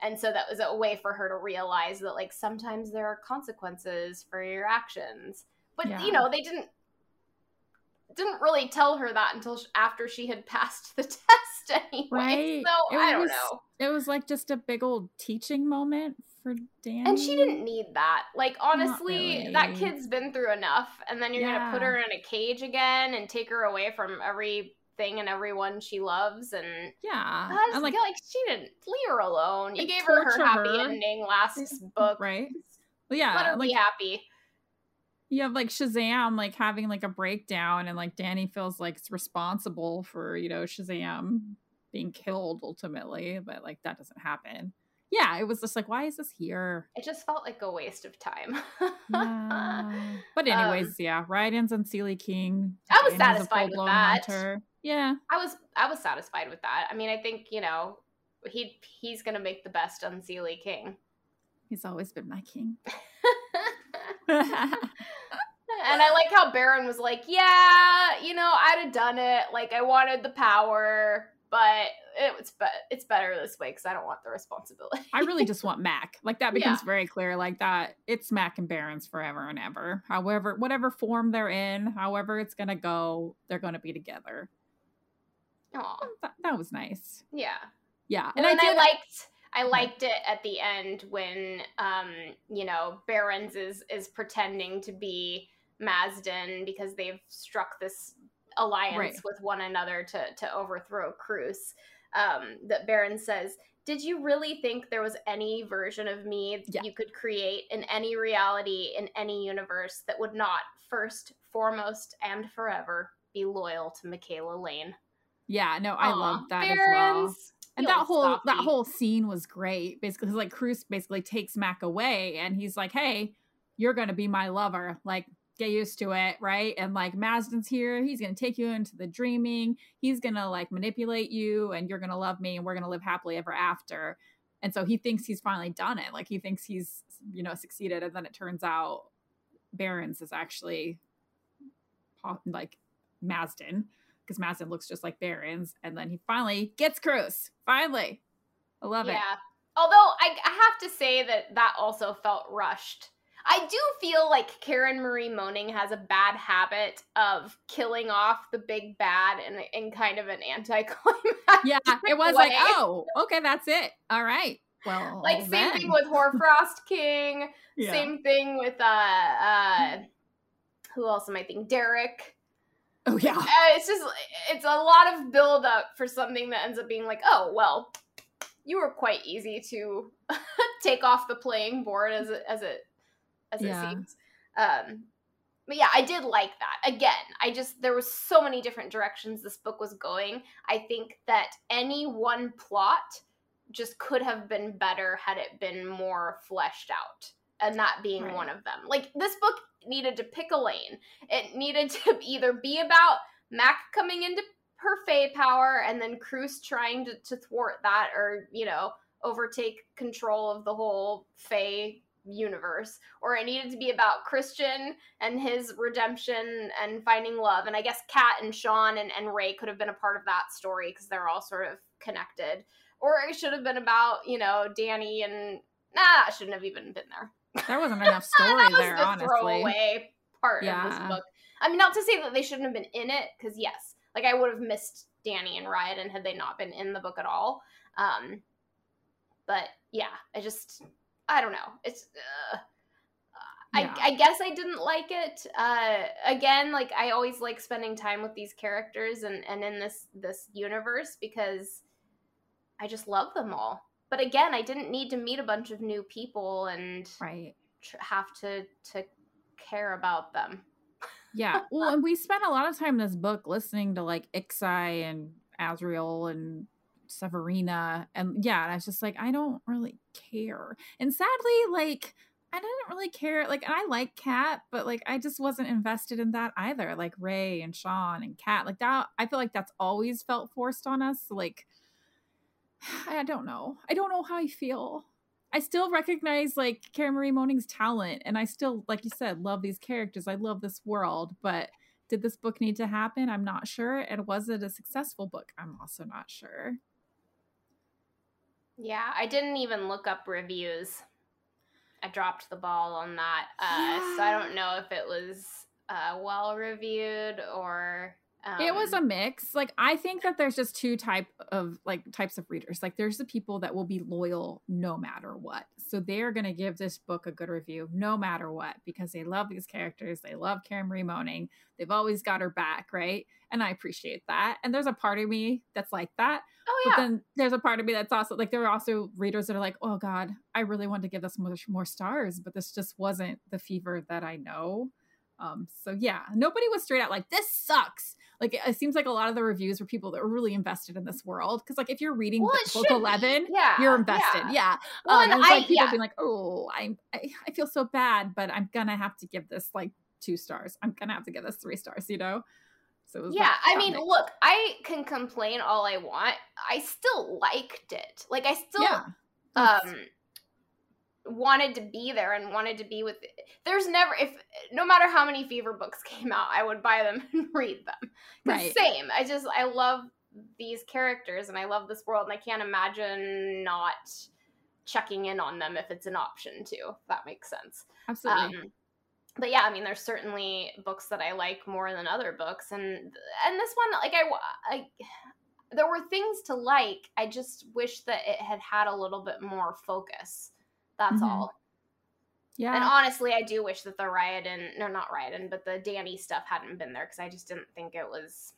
And so that was a way for her to realize that, like, sometimes there are consequences for your actions. But yeah. you know, they didn't didn't really tell her that until after she had *laughs* passed the test anyway. Right. So it I don't was, know. It was like just a big old teaching moment for Dani. And she didn't need that. Like honestly, really. that kid's been through enough and then you're yeah. going to put her in a cage again and take her away from everything and everyone she loves and yeah and like, like she didn't leave her alone you gave her her happy her. ending last book right well, yeah let her like, be happy you have like Shazam like having like a breakdown and like Dani feels like it's responsible for, you know, Shazam being killed ultimately, but like that doesn't happen. Yeah, it was just like, why is this here? It just felt like a waste of time. *laughs* yeah. But anyways, um, yeah, and Unseelie King. I was satisfied with that. Hunter. Yeah. I was I was satisfied with that. I mean, I think, you know, he he's gonna make the best Unseelie King. He's always been my king. *laughs* and I like how Barrons was like, "Yeah, you know, I'd have done it. Like, I wanted the power, but it's be- it's better this way because I don't want the responsibility." I really just *laughs* want Mac. Like that becomes yeah. very clear. Like that, it's Mac and Barrons' forever and ever. However, whatever form they're in, however it's gonna go, they're gonna be together. Oh, that, that, was nice. Yeah, yeah, and, and I, I liked I liked it at the end when um, you know, Barrons is is pretending to be Mazdin because they've struck this alliance right. with one another to to overthrow Cruce. Um, that Barrons says, "Did you really think there was any version of me yeah. you could create in any reality in any universe that would not first, foremost, and forever be loyal to MacKayla Lane?" Yeah, no, I love that Barrons, as well and that whole that whole scene was great basically like cruce basically takes mac away and he's like hey you're gonna be my lover. Like get used to it right? And like mazdin's here. He's gonna take you into the dreaming. He's gonna like manipulate you and you're gonna love me and we're gonna live happily ever after. And so he thinks he's finally done it. Like he thinks he's you know succeeded. And then it turns out barrons is actually like mazdin because Mazdin looks just like Barrons, and then he finally gets Cruce. Finally, I love yeah. it. Yeah. Although I, I have to say that that also felt rushed. I do feel like Karen Marie Moning has a bad habit of killing off the big bad in, in kind of an anticlimactic Yeah, *laughs* it was way. like, oh, okay, that's it. All right. Well, *laughs* like same then. thing with Hoarfrost King. *laughs* Yeah. Same thing with uh uh who else am I thinking? Darroc. Oh yeah. Uh, it's just it's a lot of build up for something that ends up being like, oh well, you were quite easy to *laughs* take off the playing board as it as it as yeah. it seems. Um, but yeah, I did like that. Again, I just there was so many different directions this book was going. I think that any one plot just could have been better had it been more fleshed out and that being right. one of them. Like this book needed to pick a lane. It needed to *laughs* either be about Mac coming into her Fae power and then Cruce trying to, to thwart that or, you know, overtake control of the whole Fae universe or it needed to be about christian and his redemption and finding love and i guess kat and sean and, and ray could have been a part of that story because they're all sort of connected or it should have been about you know dani and nah that shouldn't have even been there there wasn't *laughs* enough story there the honestly. throwaway part Yeah. of this book. I mean not to say that they shouldn't have been in it because yes like i would have missed dani and Ryodan had they not been in the book at all. Um but yeah i just i don't know. It's uh, Yeah. I, I guess i didn't like it. Uh again like i always like spending time with these characters and and in this this universe because i just love them all but again i didn't need to meet a bunch of new people and right tr- have to to care about them Yeah. *laughs* Well, and we spent a lot of time in this book listening to like Ixai and Azriel and Severina. And yeah, and I was just like, I don't really care. And sadly, like, I didn't really care. Like, and I like Kat, but like, I just wasn't invested in that either. Like Ray and Sean and Kat, like that. I feel like that's always felt forced on us. Like, I don't know. I don't know how I feel. I still recognize like Karen Marie Moning's talent, and I still, like you said, love these characters. I love this world, but did this book need to happen? I'm not sure. And was it a successful book? I'm also not sure. yeah i didn't even look up reviews i dropped the ball on that uh so i don't know if it was uh well reviewed or um, it was a mix. Like I think that there's just two type of like types of readers. Like there's the people that will be loyal no matter what. So they're gonna give this book a good review no matter what because they love these characters. They love Karen Marie Moning. They've always got her back, right? And I appreciate that. And there's a part of me that's like that. oh But yeah then there's a part of me that's also like there are also readers that are like, oh God, I really want to give this much more stars, but this just wasn't the fever that I know. Um, so yeah, nobody was straight out like this sucks. Like it, seems like a lot of the reviews were people that were really invested in this world because like if you're reading Well, book eleven, yeah you're invested. yeah. Yeah. Well, um, and and it's I- like people yeah. being like, oh, I, I feel so bad, but I'm gonna have to give this like two stars. I'm gonna have to give this three stars. You know. So it was yeah i mean look i can complain all i want i still liked it like i still yeah. Um wanted to be there and wanted to be with there's never if no matter how many fever books *laughs* came out i would buy them *laughs* and read them Right. same i just i love these characters and i love this world and i can't imagine not checking in on them if it's an option too if that makes sense absolutely. um, but yeah, I mean, there's certainly books that I like more than other books, and and this one, like I, I, there were things to like. I just wish that it had had a little bit more focus. That's Mhm. all. yeah. And honestly, I do wish that the Ryodan, no, not Ryodan, but the Dani stuff hadn't been there because I just didn't think it was.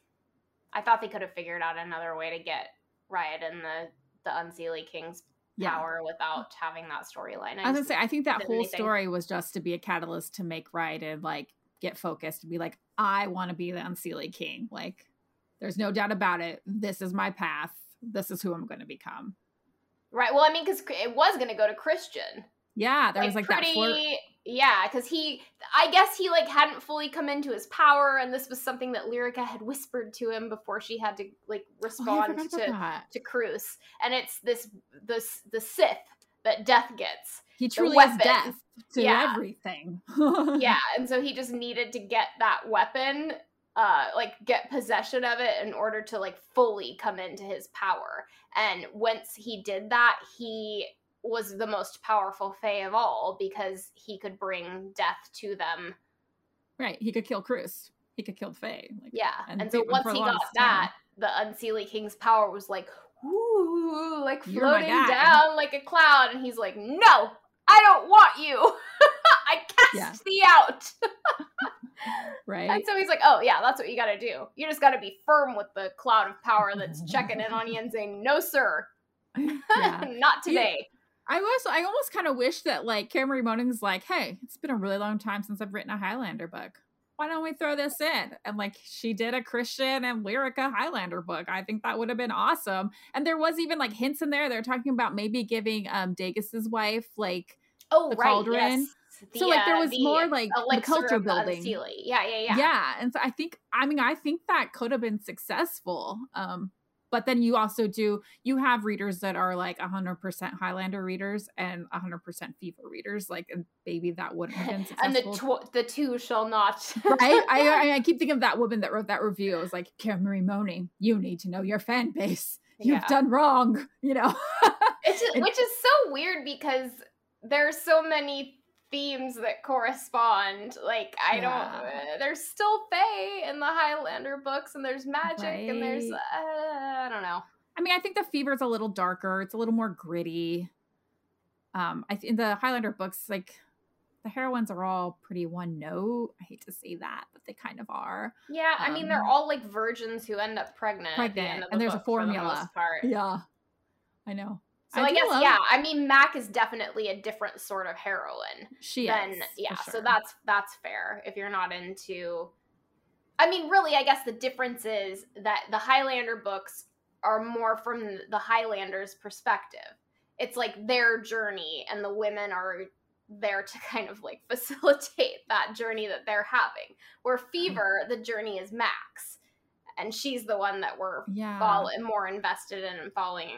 I thought they could have figured out another way to get Ryodan the the Unseelie King's yeah. power without having that storyline. I was gonna say, I think that whole anything. story was just to be a catalyst to make Ryodan like get focused and be like, I want to be the Unseelie King. Like, there's no doubt about it. This is my path. This is who I'm going to become. Right. Well, I mean, because it was going to go to Christian. Yeah, there was like that flirt. yeah because he i guess he like hadn't fully come into his power and this was something that lyryka had whispered to him before she had to like Oh, respond forgot to to Cruce. and it's this this the sith that death gets He truly is death to Yeah. everything. *laughs* yeah and so he just needed to get that weapon uh like get possession of it in order to like fully come into his power and once he did that he was the most powerful fae of all because he could bring death to them right. He could kill Cruce. He could kill Fae. Like, yeah And and, so once he got that the unseelie king's power was like ooh like floating down like a cloud and he's like no i don't want you *laughs* i cast Yeah. thee out *laughs* right. And so he's like, "Oh yeah, that's what you got to do. You just got to be firm with the cloud of power that's checking in on you and saying, "No, sir, yeah. *laughs* not today." I was I almost kind of wish that like Karen Marie Moning's like, hey, it's been a really long time since I've written a Highlander book. Why don't we throw this in? And like she did a Christian and Lyryka Highlander book. I think that would have been awesome. And there was even like hints in there. They're talking about maybe giving um Dageus's wife like Oh, The right. cauldron. Yes. So, like, there uh, was the more, like, the culture the building. Yeah, yeah, yeah. yeah. And so I think I mean I think that could have been successful. Um but then you also do you have readers that are like 100% highlander readers and 100% fever readers like and maybe that wouldn't have been successful. *laughs* and the tw- the two shall not right I, *laughs* I keep thinking of that woman that wrote that review it was like karen marie moning you need to know your fan base you've yeah. done wrong *laughs* you know just, which is so weird because there's so many themes that correspond. Like I yeah. don't. Uh, there's still Fae in the Highlander books, and there's magic, right. and there's uh, I don't know. I mean, I think the fever's a little darker. It's a little more gritty. Um, I in the Highlander books, like the heroines are all pretty one note. I hate to say that, but they kind of are. Yeah, um, I mean they're um, all like virgins who end up pregnant. Pregnant, the and there's a formula. The yeah, I know. So I, I guess love- yeah. I mean, Mac is definitely a different sort of heroine. She than, is. Yeah, sure. so that's that's fair. If you're not into, I mean, really, I guess the difference is that the Highlander books are more from the Highlanders' perspective. It's like their journey, and the women are there to *laughs* kind of like facilitate that journey that they're having. Where mm-hmm. Fever, the journey is Max and she's the one that we're yeah. follow- more invested in and following.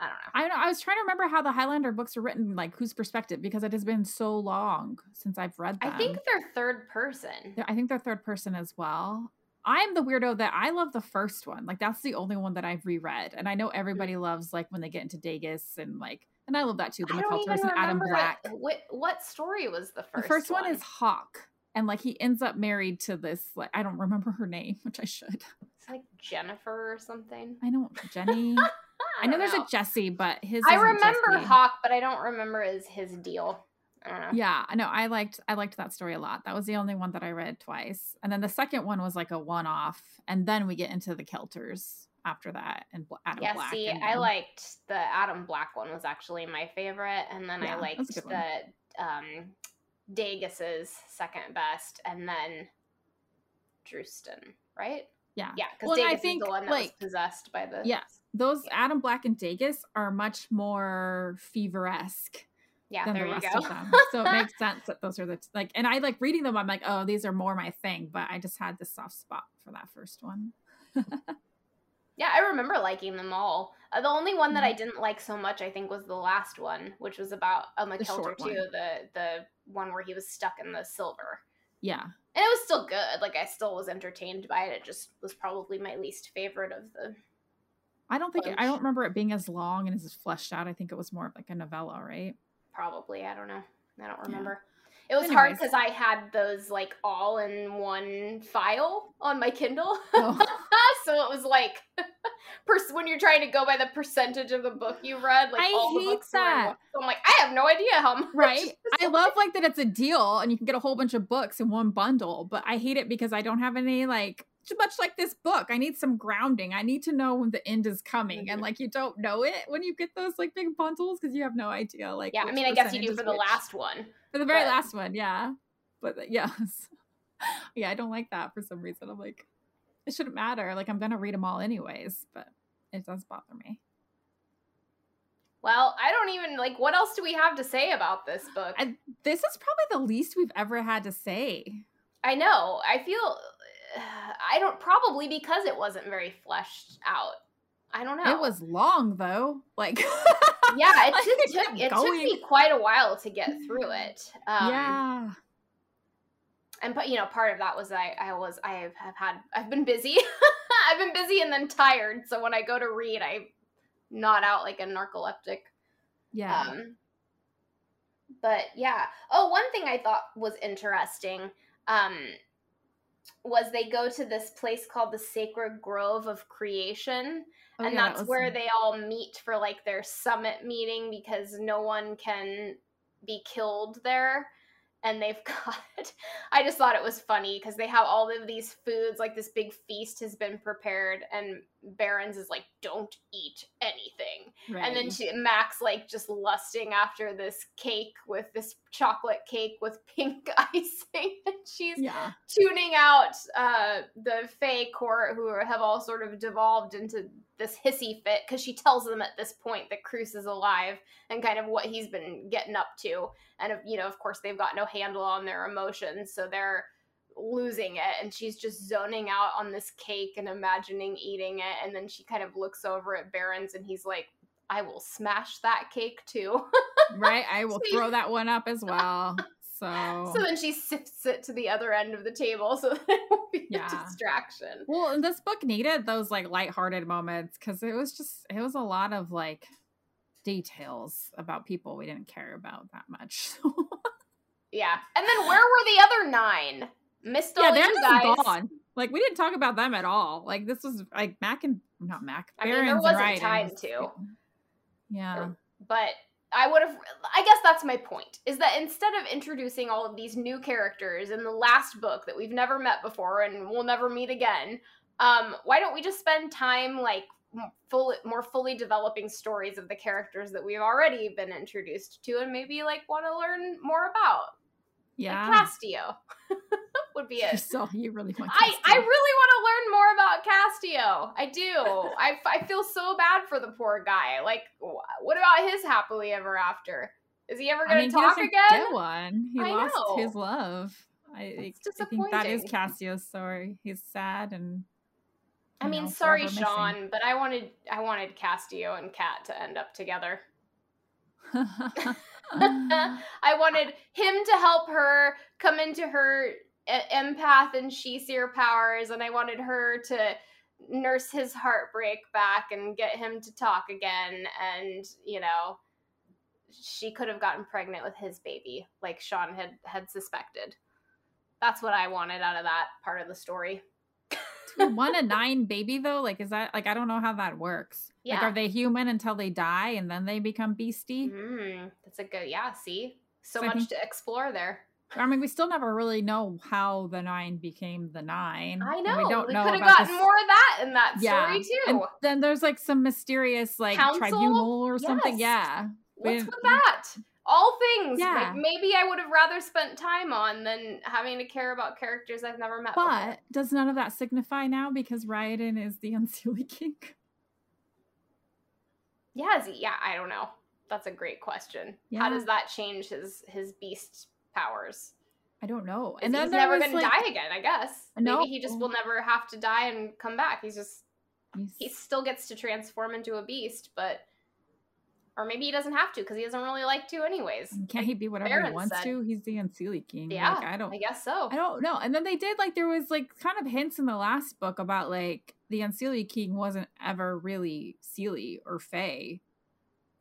I don't know. I know. I was trying to remember how the Highlander books are written, like whose perspective, because it has been so long since I've read them. I think they're third person. I think they're third person as well. I'm the weirdo that I love the first one. Like that's the only one that I've reread, and I know everybody mm-hmm. loves like when they get into Dageus and like, and I love that too. The MacKeltars and Adam Black. What what story was the first? The first one, one is Hawk and like he ends up married to this like I don't remember her name, *laughs* which I should. It's like Jennifer or something. I don't Jenny. *laughs* I, I know, there's a Jesse, but his. I remember Jesse. Hawk, but I don't remember is his deal. I yeah, I know. I liked I liked that story a lot. That was the only one that I read twice, and then the second one was like a one off, and then we get into the Keltars after that and Adam Black. yeah, Black. see, I liked the Adam Black one was actually my favorite, and then yeah, I liked the um, Dageus's second best, and then Drustan, right? Yeah, yeah. Because well, Dageus I think, is the one that like, was possessed by the. Yeah, those yeah. Adam Black and Dageus are much more fever-esque. Yeah, than the rest of them. *laughs* So it makes sense that those are the t- like, and I like reading them. I'm like, oh, these are more my thing. But I just had this soft spot for that first one. *laughs* yeah, I remember liking them all. Uh, the only one that I mm-hmm. didn't like so much, I think, was the last one, which was about a MacKeltar too. The the one where he was stuck in the silver. Yeah, and it was still good. Like I still was entertained by it. It just was probably my least favorite of the. I don't think it, I don't remember it being as long and as fleshed out. I think it was more like a novella, right? Probably. I don't know. I don't remember. Yeah. It was Anyways. hard because I had those like all in one file on my Kindle. Oh. *laughs* so it was like *laughs* when you're trying to go by the percentage of the book you read, like I all hate that. So I'm like, I have no idea how much. Right. *laughs* I love like that it's a deal and you can get a whole bunch of books in one bundle, but I hate it because I don't have any like much like this book. I need some grounding. I need to know when the end is coming, mm-hmm. and like you don't know it when you get those like big bundles because you have no idea. Like, yeah, I mean, I guess you do for the last one, for the very but... last one, yeah. But *laughs* yes, yeah, I don't like that for some reason. I'm like, it shouldn't matter. Like I'm gonna read them all anyways, but it does bother me. Well, I don't even like what else do we have to say about this book? I, this is probably the least we've ever had to say. I know. I feel I don't probably because it wasn't very fleshed out. I don't know. It was long though. Like Yeah, it, *laughs* just took it took me quite a while to get through it. Um, yeah and but you know part of that was i i was i have, have had i've been busy. *laughs* I've been busy and then tired. So when i go to read i not out like a narcoleptic. Yeah. Um, but yeah. Oh one thing i thought was interesting um was they go to this place called the sacred grove of creation. Oh, and yeah, that's that where they all meet for like their summit meeting because no one can be killed there and they've *laughs* got i just thought it was funny because they have all of these foods like this big feast has been prepared and barrons is like don't eat anything right. and then she, max like just lusting after this cake with this chocolate cake with *laughs* pink *laughs* icing and she's yeah. tuning out uh the Fae court who have all sort of devolved into this hissy fit because she tells them at this point that Cruce is alive and kind of what he's been getting up to. And, you know, of course, they've got no handle on their emotions. So they're losing it and she's just zoning out on this cake and imagining eating it and then she kind of looks over at Barrons and he's like I will smash that cake too. *laughs* right? I will throw that one up as well. So So then she sifts it to the other end of the table so *laughs* that it won't be Yeah. a distraction. Well, this book needed those like lighthearted moments because it was just it was a lot of like details about people we didn't care about that much. *laughs* Yeah. And then where were the other nine? Missed all yeah, they're you just guys. gone. Like we didn't talk about them at all. Like this was like Mac and not Mac. I mean, there wasn't time to. Yeah. but I would have. I guess that's my point. Is that instead of introducing all of these new characters in the last book that we've never met before and we'll never meet again, um, why don't we just spend time like full, more fully developing stories of the characters that we've already been introduced to and maybe like want to learn more about? Yeah. Like Kasteo *laughs* would be *laughs* it. still you really want I, I really want to learn more about Kasteo. I do. I, I feel so bad for the poor guy. Like, what about his happily ever after? Is he ever going to mean, he talk again? get one. He I lost know. his love. I, It's I think that is. Kasteo's story. He's sad and. I mean, know, sorry, forever missing. Sean, but I wanted I wanted Kasteo and Kat to end up together. *laughs* *laughs* I wanted him to help her come into her empath and sidhe-seer powers, and I wanted her to nurse his heartbreak back and get him to talk again. And you know, she could have gotten pregnant with his baby, like Sean had had suspected. That's what I wanted out of that part of the story. *laughs* one a *laughs* nine baby though like is that like i don't know how that works like Yeah. are they human until they die and then they become beastie Mm, that's a good yeah. See, so So much think- to explore there. I mean we still never really know how the nine became the nine I and know. we don't know could have gotten this- more of that in that Yeah, story too. and then there's like some mysterious like Council? tribunal or something yeah What's with that? All things. Yeah. Like maybe I would have rather spent time on than having to care about characters I've never met. before. but does none of that signify now because Ryodan is the *laughs* Unseelie King? yeah, is he, yeah, I don't know. That's a great question. How does that change his his beast powers? I don't know. And then he's never was, gonna die again. I guess. No. Maybe he just will never have to die and come back. He's just He's- he still gets to transform into a beast, but or maybe he doesn't have to because he doesn't really like to anyways. Can't he be whatever Barrons he wants said. to? He's the Unseelie King. Yeah, like, I don't. I guess so. I don't know. And then they did like there was like kind of hints in the last book about like the Unseelie King wasn't ever really Seelie or Fae.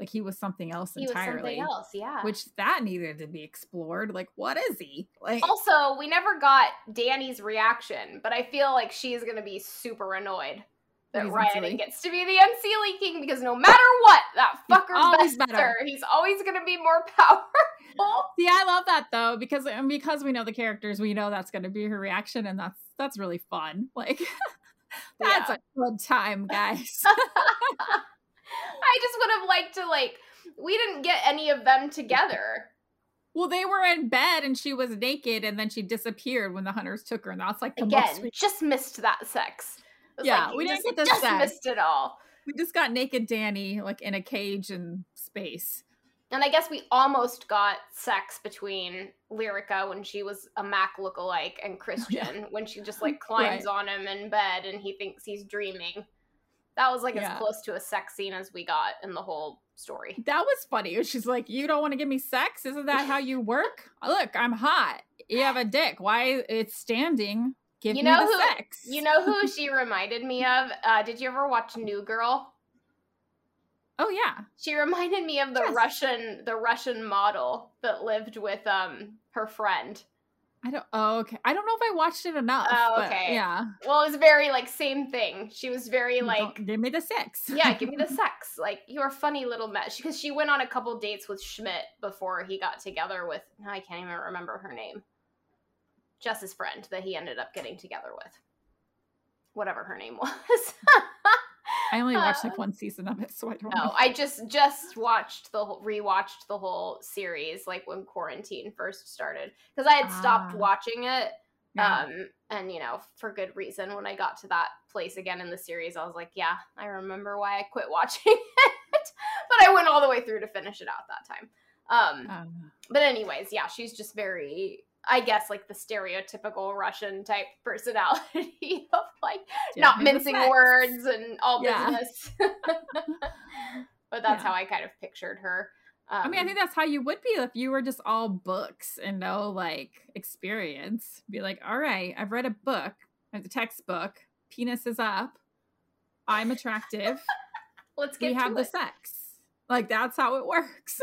Like he was something else he was entirely. something else, yeah. Which that needed to be explored. Like, what is he? Like also, we never got Dani's reaction, but I feel like she's gonna be super annoyed that He's Ryodan gets to be the Unseelie King because no matter what, that He's fucker's always better. He's always gonna be more *laughs* powerful. Yeah, I love that though, because and because we know the characters, we know that's gonna be her reaction, and that's that's really fun. Like *laughs* that's Yeah. a good time, guys. *laughs* I just would have liked to like we didn't get any of them together. well, they were in bed and she was naked, and then she disappeared when the hunters took her, and that's like the most Again, we, just missed that sex. Yeah, like, we didn't just, get the just sex. missed it all. we just got naked Dani like in a cage in space. And I guess we almost got sex between Lyryka when she was a Mac lookalike and *laughs* Christian when she just like *laughs* climbs on him in bed and he thinks he's dreaming. That was like Yeah. as close to a sex scene as we got in the whole story. That was funny. She's like, "You don't want to give me sex? Isn't that how you work? *laughs* Look, I'm hot. You have a dick. Why it's standing? Give You me the who- sex." You know who *laughs* she reminded me of? Uh, did you ever watch New Girl? Oh yeah. She reminded me of the Yes. Russian the Russian model that lived with um her friend. I don't. Oh, okay. I don't know if I watched it enough. Oh, okay. yeah. Well, it was very like same thing. She was very like don't- give me the sex. yeah, give me the *laughs* sex. Like you're a funny little mess because she went on a couple dates with Schmidt before he got together with. I can't even remember her name. Jess's friend that he ended up getting together with. Whatever her name *laughs* was. I only watched Uh, like one season of it, so I don't no, know. I just just watched the whole rewatched the whole series like when quarantine first started because I had stopped Ah. watching it Yeah. um and you know for good reason when i got to that place again in the series i was like yeah i remember why i quit *laughs* watching it but i went all the way through to finish it out that time um Um, but anyways yeah she's just very I guess like the stereotypical Russian type personality *laughs* of like Yeah, not mincing sex. words and all Yeah. business. *laughs* but that's Yeah. how I kind of pictured her. Um, I mean, I think that's how you would be if you were just all books and no like experience. Be like, all right, I've read a book, it's a textbook. Penis is up. I'm attractive. *laughs* let's get we have to the sex. Like that's how it works.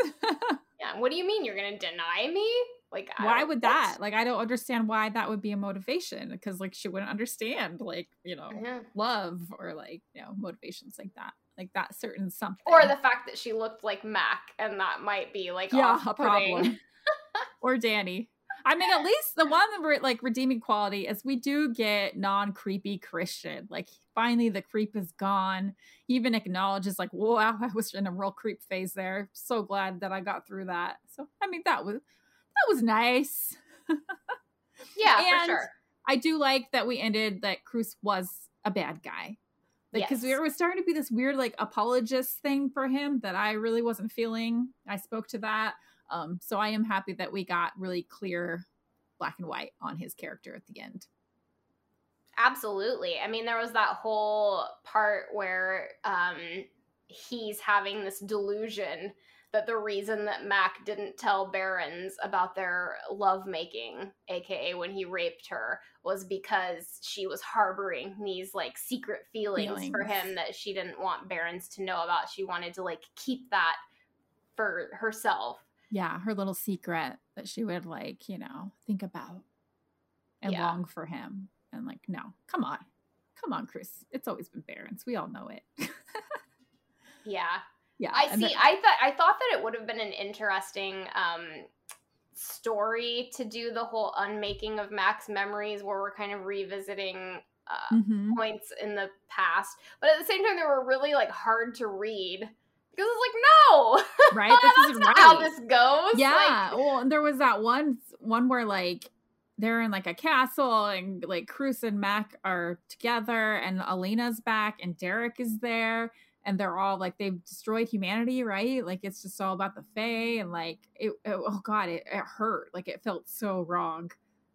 Yeah. What do you mean you're gonna deny me? Like why would that? Like I don't understand why that would be a motivation because like she wouldn't understand like, you know, Yeah. love or like, you know, motivations like that. Like that certain something. Or the fact that she looked like Mac, and that might be like yeah, a problem. *laughs* or Dani. I mean, at least the one that we're like redeeming quality is we do get non creepy Christian. Like, finally, the creep is gone. He even acknowledges, like, wow, I was in a real creep phase there. So glad that I got through that. So, I mean, that was that was nice. *laughs* Yeah, for And- sure. I do like that we ended that Cruce was a bad guy. Like, because Yes. there was starting to be this weird, like, apologist thing for him that I really wasn't feeling. I spoke to that. Um, so I am happy that we got really clear black and white on his character at the end. Absolutely. I mean, there was that whole part where um, he's having this delusion that the reason that Mac didn't tell Barrons about their lovemaking, aka when he raped her, was because she was harboring these like secret feelings, for him that she didn't want Barrons to know about. She wanted to like keep that for herself. Yeah, her little secret that she would, like, you know, think about and Yeah. long for him. And, like, no, come on. Come on, Chris. It's always been Barrons. We all know it. *laughs* Yeah. Yeah. I see. then- I thought I thought that it would have been an interesting um, story to do the whole unmaking of Mac's memories, where we're kind of revisiting uh, Mhm. points in the past, but at the same time, they were really like hard to read because it's like, no, *laughs* Right? This isn't right. how this goes. Yeah. Like, well, there was that one one where like they're in like a castle and like Cruce and Mac are together and Alina's back and Darroc is there and they're all like they've destroyed humanity, right? Like it's just all about the Fae and like it, it- oh god, it, it hurt. Like it felt so wrong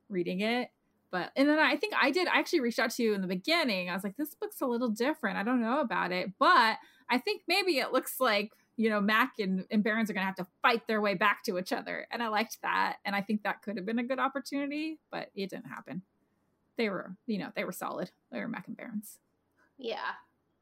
reading it. But and then I think I did I actually reached out to you in the beginning. I was like, this book's a little different. I don't know about it. But I think maybe it looks like you know, Mac and, and Barrons are going to have to fight their way back to each other. And I liked that. And I think that could have been a good opportunity, but it didn't happen. They were, you know, they were solid. They were Mac and Barrons. Yeah.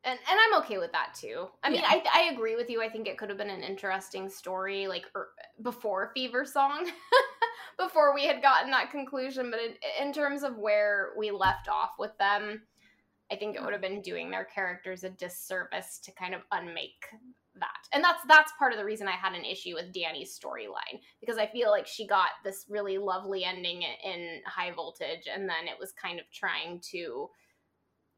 And and I'm okay with that too. I mean, Yeah. I I agree with you. I think it could have been an interesting story like er, before Feversong, *laughs* before we had gotten that conclusion. But in, in terms of where we left off with them, I think it would have been doing their characters a disservice to kind of unmake that. And that's that's part of the reason I had an issue with Dani's storyline because I feel like she got this really lovely ending in, in High Voltage, and then it was kind of trying to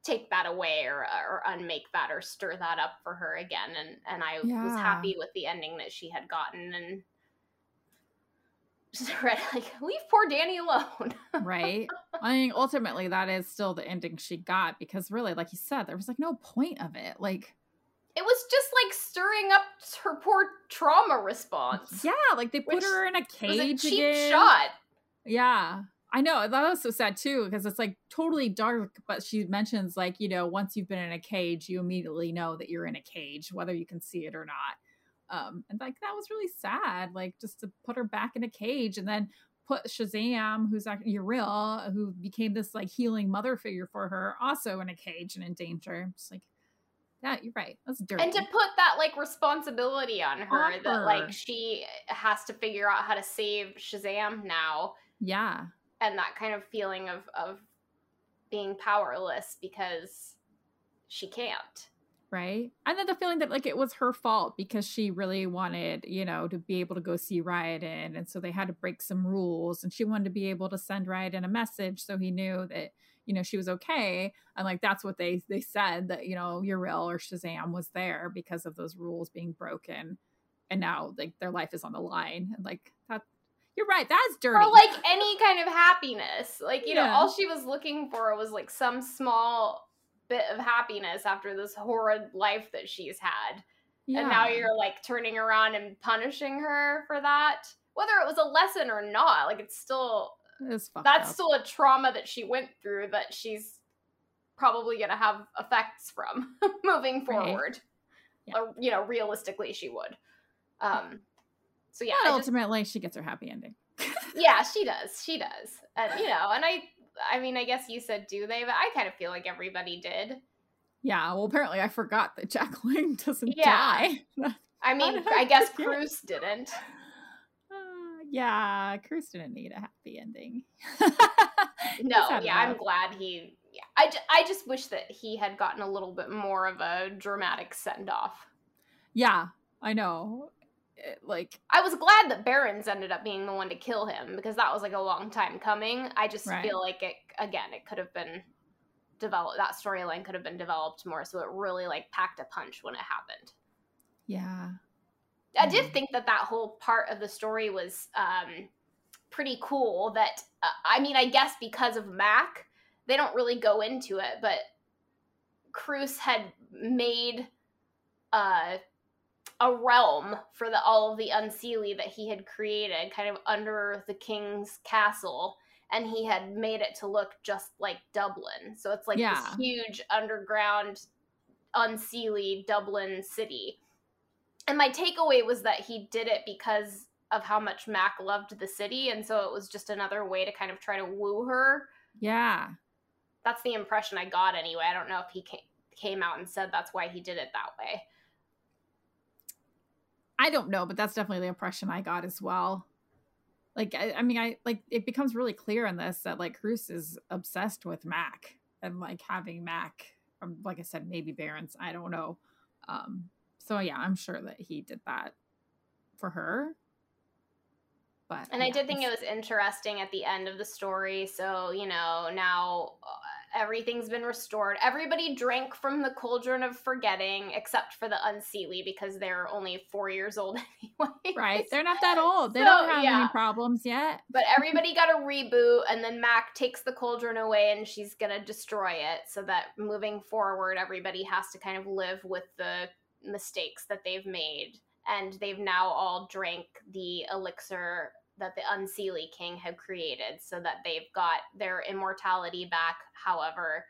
take that away or or unmake that or stir that up for her again and and I was happy with the ending that she had gotten and *laughs* just read like leave poor Dani alone. Right. I mean, ultimately, that is still the ending she got because really, like you said, there was like no point of it. Like, it was just like stirring up her poor trauma response. yeah, like they put her in a It was cage a cheap again. shot. Yeah. I know. That was so sad too, because it's like totally dark, but she mentions like, you know, once you've been in a cage, you immediately know that you're in a cage, whether you can see it or not. Um, and like that was really sad, like just to put her back in a cage and then put Shazam, who's actually Uriel, who became this like healing mother figure for her, also in a cage and in danger. Just like that, you're right. That's dirty. And to put that like responsibility on her On that like she has to figure out how to save Shazam now yeah. And that kind of feeling of of being powerless because she can't. right and then the feeling that like it was her fault because she really wanted you know to be able to go see Ryodan and so they had to break some rules and she wanted to be able to send Ryodan a message so he knew that you know she was okay and like that's what they they said that you know Uriel or Shazam was there because of those rules being broken and now like their life is on the line and like that you're right that's dirty Or like any kind of happiness. Like, you know, all she was looking for was like some small bit of happiness after this horrid life that she's had. And now you're like turning around and punishing her for that. Whether it was a lesson or not, like it's still It's that's up. still a trauma that she went through that she's probably going to have effects from *laughs* moving Right. forward. Yeah. Or, you know, realistically, she would. Um, so yeah, But I just, ultimately, she gets her happy ending. *laughs* yeah, she does. She does. And you know, and I, I mean, I guess you said do they, but I kind of feel like everybody did. Yeah, well, apparently I forgot that Jack Lane *laughs* doesn't Yeah. die. I *laughs* mean, I I guess? Cruce didn't. Uh, *sighs* yeah, Cruce didn't need a happy ending. No, yeah, I'm glad he. Yeah, I, ju- I just wish that he had gotten a little bit more of a dramatic send off. Yeah, I know. It, like, I was glad that Barrons ended up being the one to kill him because that was like a long time coming. I just Right. feel like it again, it could have been developed. That storyline could have been developed more, so it really like packed a punch when it happened. yeah, I did think that that whole part of the story was um, pretty cool. That uh, I mean, I guess because of Mac, they don't really go into it, but Cruce had made uh, a realm for the all of the Unseelie that he had created, kind of under the king's castle. And he had made it to look just like Dublin. So it's like Yeah. this huge underground Unseelie Dublin city. And my takeaway was that he did it because of how much Mac loved the city. And so it was just another way to kind of try to woo her. yeah. That's the impression I got anyway. I don't know if he came out and said that's why he did it that way. I don't know, but that's definitely the impression I got as well. Like, I, I mean, I like it becomes really clear in this that like Cruce is obsessed with Mac and like having Mac, um, like I said, maybe Barrons. I don't know. Um, so yeah, I'm sure that he did that for her. But And I did think it was interesting at the end of the story. So, you know, now uh, everything's been restored. Everybody drank from the cauldron of forgetting, except for the Unseelie because they're only four years old *laughs* anyway. right. They're not that old. They So, don't have yeah. any problems yet. But everybody got a reboot, and then Mac takes the cauldron away and she's gonna destroy it so that moving forward, everybody has to kind of live with the mistakes that they've made. And they've now all drank the elixir that the Unseelie King had created so that they've got their immortality back. However,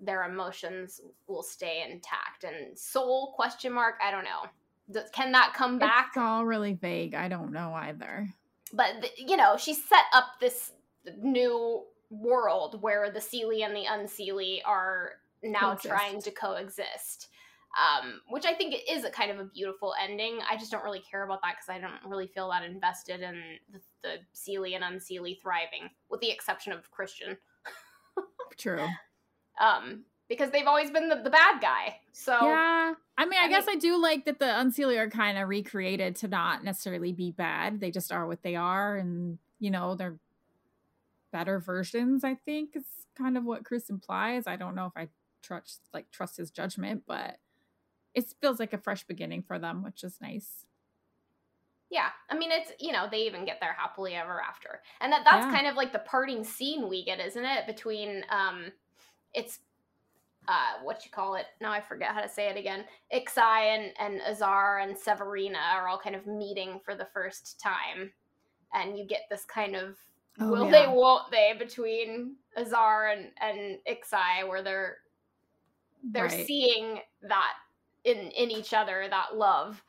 their emotions will stay intact. And soul question mark, I don't know. Does- Can that come back? It's all really vague. I don't know either. but th- you know she set up this new world where the Seelie and the Unseelie are now Coexist. trying to coexist um, which I think is a kind of a beautiful ending. I just don't really care about that because I don't really feel that invested in the, the Seelie and Unseelie thriving, with the exception of Christian, *laughs* True. um, because they've always been the, the bad guy. So Yeah. I mean, I, I guess I do like that the Unseelie are kind of recreated to not necessarily be bad. They just are what they are. And, you know, they're better versions, I think, is kind of what Chris implies. I don't know if I trust like trust his judgment, but it feels like a fresh beginning for them, which is nice. Yeah, I mean it's you know they even get there happily ever after, and that that's Yeah. kind of like the parting scene we get, isn't it? Between um, it's uh what you call it now I forget how to say it again. Ixai and and Azar and Severina are all kind of meeting for the first time, and you get this kind of Oh, will yeah. they won't they between Azar and and Ixai where they're they're Right. seeing that in in each other that love.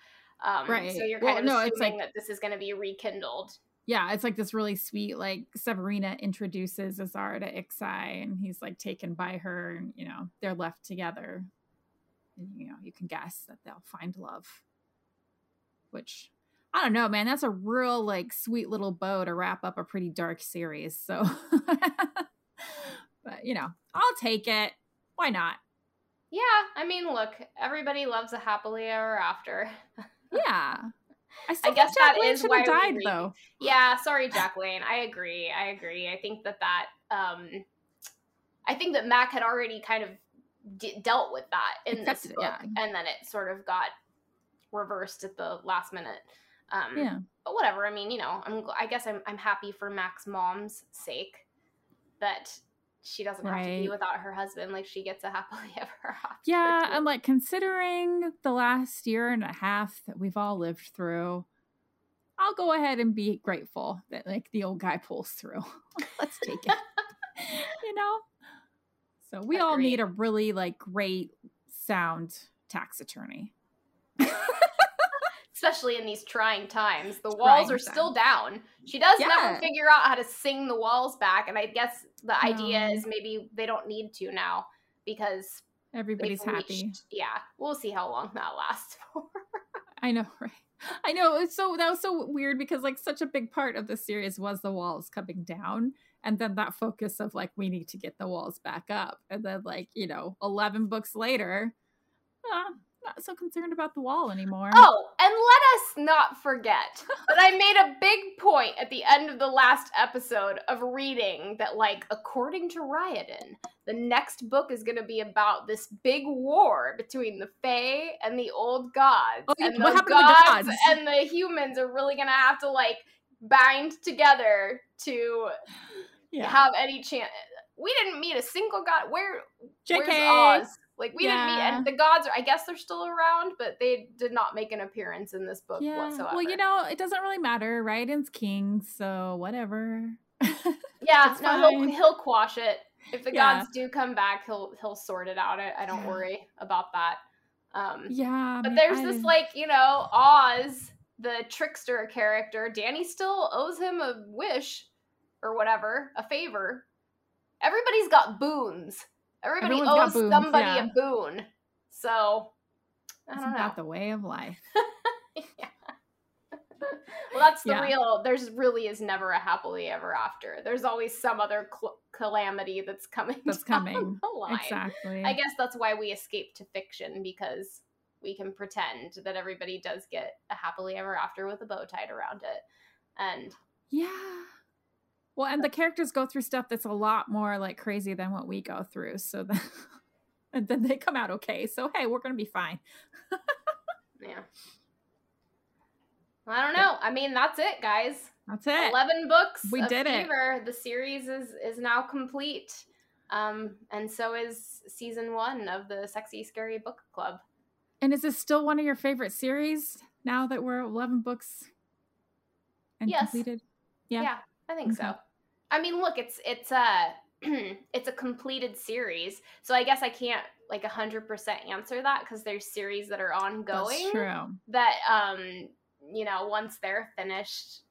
Um, Right. So you're Well, kind of no, it's assuming like- that this is going to be rekindled. Yeah, it's like this really sweet, like Severina introduces Azar to Ixai and he's like taken by her and, you know, they're left together. And, you know, you can guess that they'll find love. Which, I don't know, man. That's a real, like, sweet little bow to wrap up a pretty dark series. So, *laughs* but, you know, I'll take it. Why not? Yeah, I mean, look, everybody loves a happily ever after. *laughs* Yeah. I, I guess Jack that Lane is why have we died, though. Yeah, sorry, *laughs* Jacqueline. I agree. I agree. I think that that um, I think that Mac had already kind of dealt with that in this Accepted it, book, yeah. and then it sort of got reversed at the last minute. Um, Yeah. but whatever. I mean, you know, I'm. I guess I'm. I'm happy for Mac's mom's sake that she doesn't have to be without her husband. Like she gets a happily *laughs* ever after. Yeah, and like considering the last year and a half that we've all lived through, I'll go ahead and be grateful that like the old guy pulls through. *laughs* Let's take it. *laughs* you know? So we Agreed. all need a really like great sound tax attorney. Especially in these trying times. The walls are still down. She does yeah. never figure out how to sing the walls back. And I guess the no. idea is maybe they don't need to now because everybody's happy. Yeah. We'll see how long that lasts *laughs* for. I know, *laughs* right? I know. It's so that was so weird because like such a big part of the series was the walls coming down and then that focus of like we need to get the walls back up and then like you know 11 books later uh, not so concerned about the wall anymore oh and let us not forget *laughs* that i made a big point at the end of the last episode of reading that like according to Ryodan the next book is going to be about this big war between the Fae and the old gods oh, and the gods, gods and the humans are really going to have to like bind together to yeah. have any chance. We didn't meet a single god. Where JK. where's Oz? Like we yeah. didn't meet, and the gods are. I guess they're still around, but they did not make an appearance in this book yeah. whatsoever. Well, you know, it doesn't really matter. Ryodan's king, so whatever. *laughs* yeah, no, he'll he'll quash it. If the yeah. gods do come back, he'll he'll sort it out. I, I don't worry about that. Um, yeah, but there's I... this like you know Oz, the trickster character. Dani still owes him a wish or whatever, a favor. Everybody's got boons. Everybody Everyone's owes somebody yeah. a boon. So I don't Isn't know. That the way of life. *laughs* yeah. Well, that's the yeah. real. There's really is never a happily ever after. There's always some other cl- calamity that's coming. That's *laughs* coming. Exactly. I guess that's why we escape to fiction because we can pretend that everybody does get a happily ever after with a bow tied around it. And yeah, well, and the characters go through stuff that's a lot more like crazy than what we go through. So then, *laughs* and then they come out okay. So hey, we're gonna be fine. *laughs* yeah. I don't know. I mean, that's it, guys. That's it. Eleven books. We did Fever. it. The series is is now complete, um, and so is season one of the Sexy Scary Book Club. And is this still one of your favorite series now that we're eleven books and yes. completed? Yeah. Yeah. I think okay. so. I mean, look, it's it's a *clears throat* it's a completed series, so I guess I can't like hundred percent answer that because there's series that are ongoing. That's true. That um, you know, once they're finished,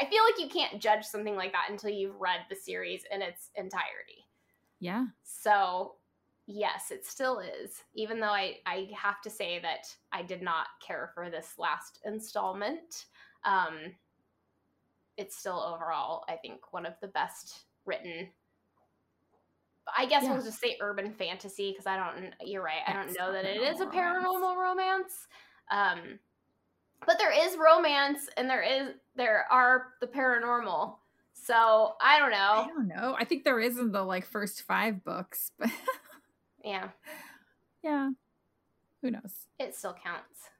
I feel like you can't judge something like that until you've read the series in its entirety. Yeah. So yes, it still is. Even though I I have to say that I did not care for this last installment. Um, it's still overall, I think, one of the best written. I guess yeah. we'll just say urban fantasy because I don't. You're right. I don't know that it is a paranormal romance. Um, but there is romance, and there is there are the paranormal. So I don't know. I don't know. I think there is in the like first five books, but *laughs* yeah, yeah. Who knows? It still counts.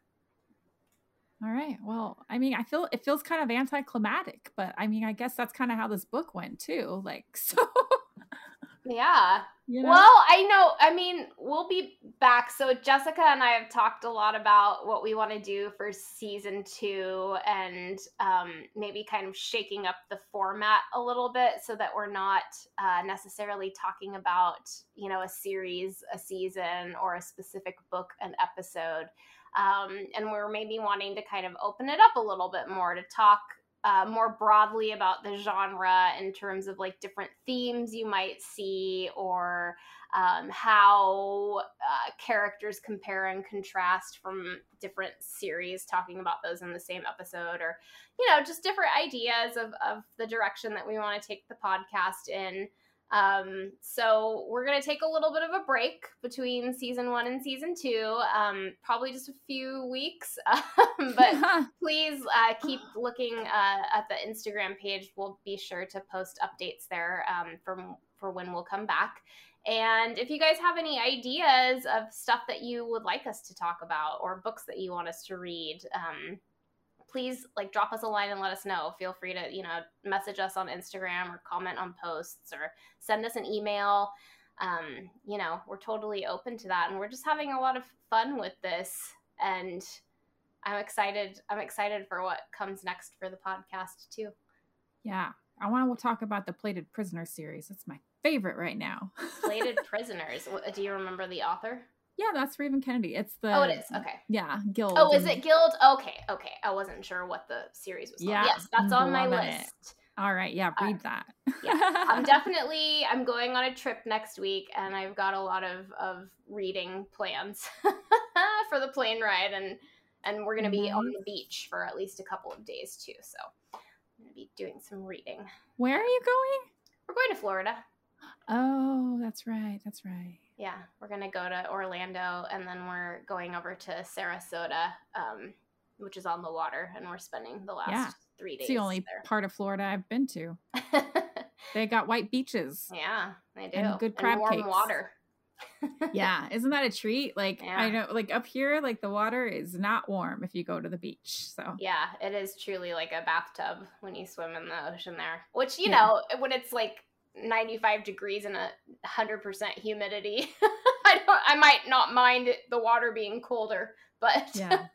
All right. Well, I mean, I feel it feels kind of anticlimactic, but I mean, I guess that's kind of how this book went too. Like, *laughs* so. yeah. You know? Well, I know. I mean, we'll be back. So Jessica and I have talked a lot about what we want to do for season two, and um, maybe kind of shaking up the format a little bit so that we're not uh, necessarily talking about, you know, a series, a season, or a specific book, an episode. Um, and we're maybe wanting to kind of open it up a little bit more to talk uh, more broadly about the genre in terms of like different themes you might see or um, how uh, characters compare and contrast from different series, talking about those in the same episode, or, you know, just different ideas of, of the direction that we want to take the podcast in. Um, so we're gonna take a little bit of a break between season one and season two, um, probably just a few weeks. *laughs* Um, but *laughs* please uh, keep looking uh, at the Instagram page. We'll be sure to post updates there um, from for when we'll come back. And if you guys have any ideas of stuff that you would like us to talk about or books that you want us to read, um, please like drop us a line and let us know. Feel free to, you know, message us on Instagram or comment on posts or send us an email. Um, you know, we're totally open to that. And we're just having a lot of fun with this. And I'm excited. I'm excited for what comes next for the podcast too. Yeah. I want to talk about the Plated Prisoner series. It's my favorite right now. *laughs* Plated Prisoners. Do you remember the author? Yeah, that's Raven Kennedy. It's the Oh, it is. Okay. Yeah, Gild. Oh, is it Gild? Okay, okay. I wasn't sure what the series was called. Yeah, yes, that's on my list. It. All right, yeah, read uh, that. yeah, I'm *laughs* definitely. I'm going on a trip next week, and I've got a lot of of reading plans *laughs* for the plane ride, and and we're gonna be mm-hmm. on the beach for at least a couple of days too. So I'm gonna be doing some reading. Where are you going? We're going to Florida. Oh, that's right. That's right. Yeah, we're gonna go to Orlando, and then we're going over to Sarasota, um, which is on the water, and we're spending the last yeah. three days. It's the only there. part of Florida I've been to. *laughs* they got white beaches. Yeah, they do. And good crab and warm cakes. water. *laughs* yeah, isn't that a treat? Like yeah. I know, like up here, like the water is not warm if you go to the beach. So yeah, it is truly like a bathtub when you swim in the ocean there. Which you yeah. know, when it's like 95 degrees and a 100% humidity. *laughs* I don't i might not mind the water being colder but *laughs* yeah.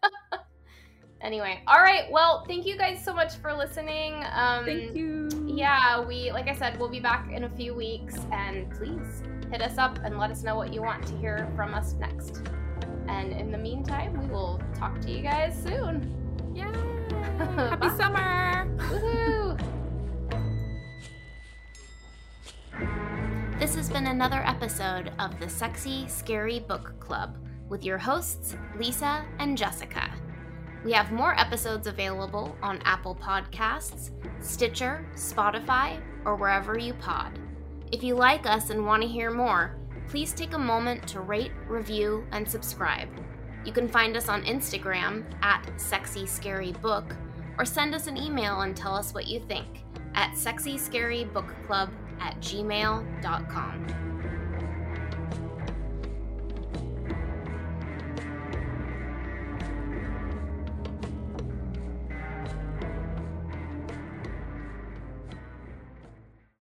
anyway all right well thank you guys so much for listening. Um thank you. yeah we like i said we'll be back in a few weeks and please hit us up and let us know what you want to hear from us next. And in the meantime we will talk to you guys soon. Yeah. *laughs* Happy summer. Woohoo! This has been another episode of the Sexy Scary Book Club with your hosts, Lisa and Jessica. We have more episodes available on Apple Podcasts, Stitcher, Spotify, or wherever you pod. If you like us and want to hear more, please take a moment to rate, review, and subscribe. You can find us on Instagram at Sexy Scary Book or send us an email and tell us what you think at Sexy Scary Book Club at gmail.com.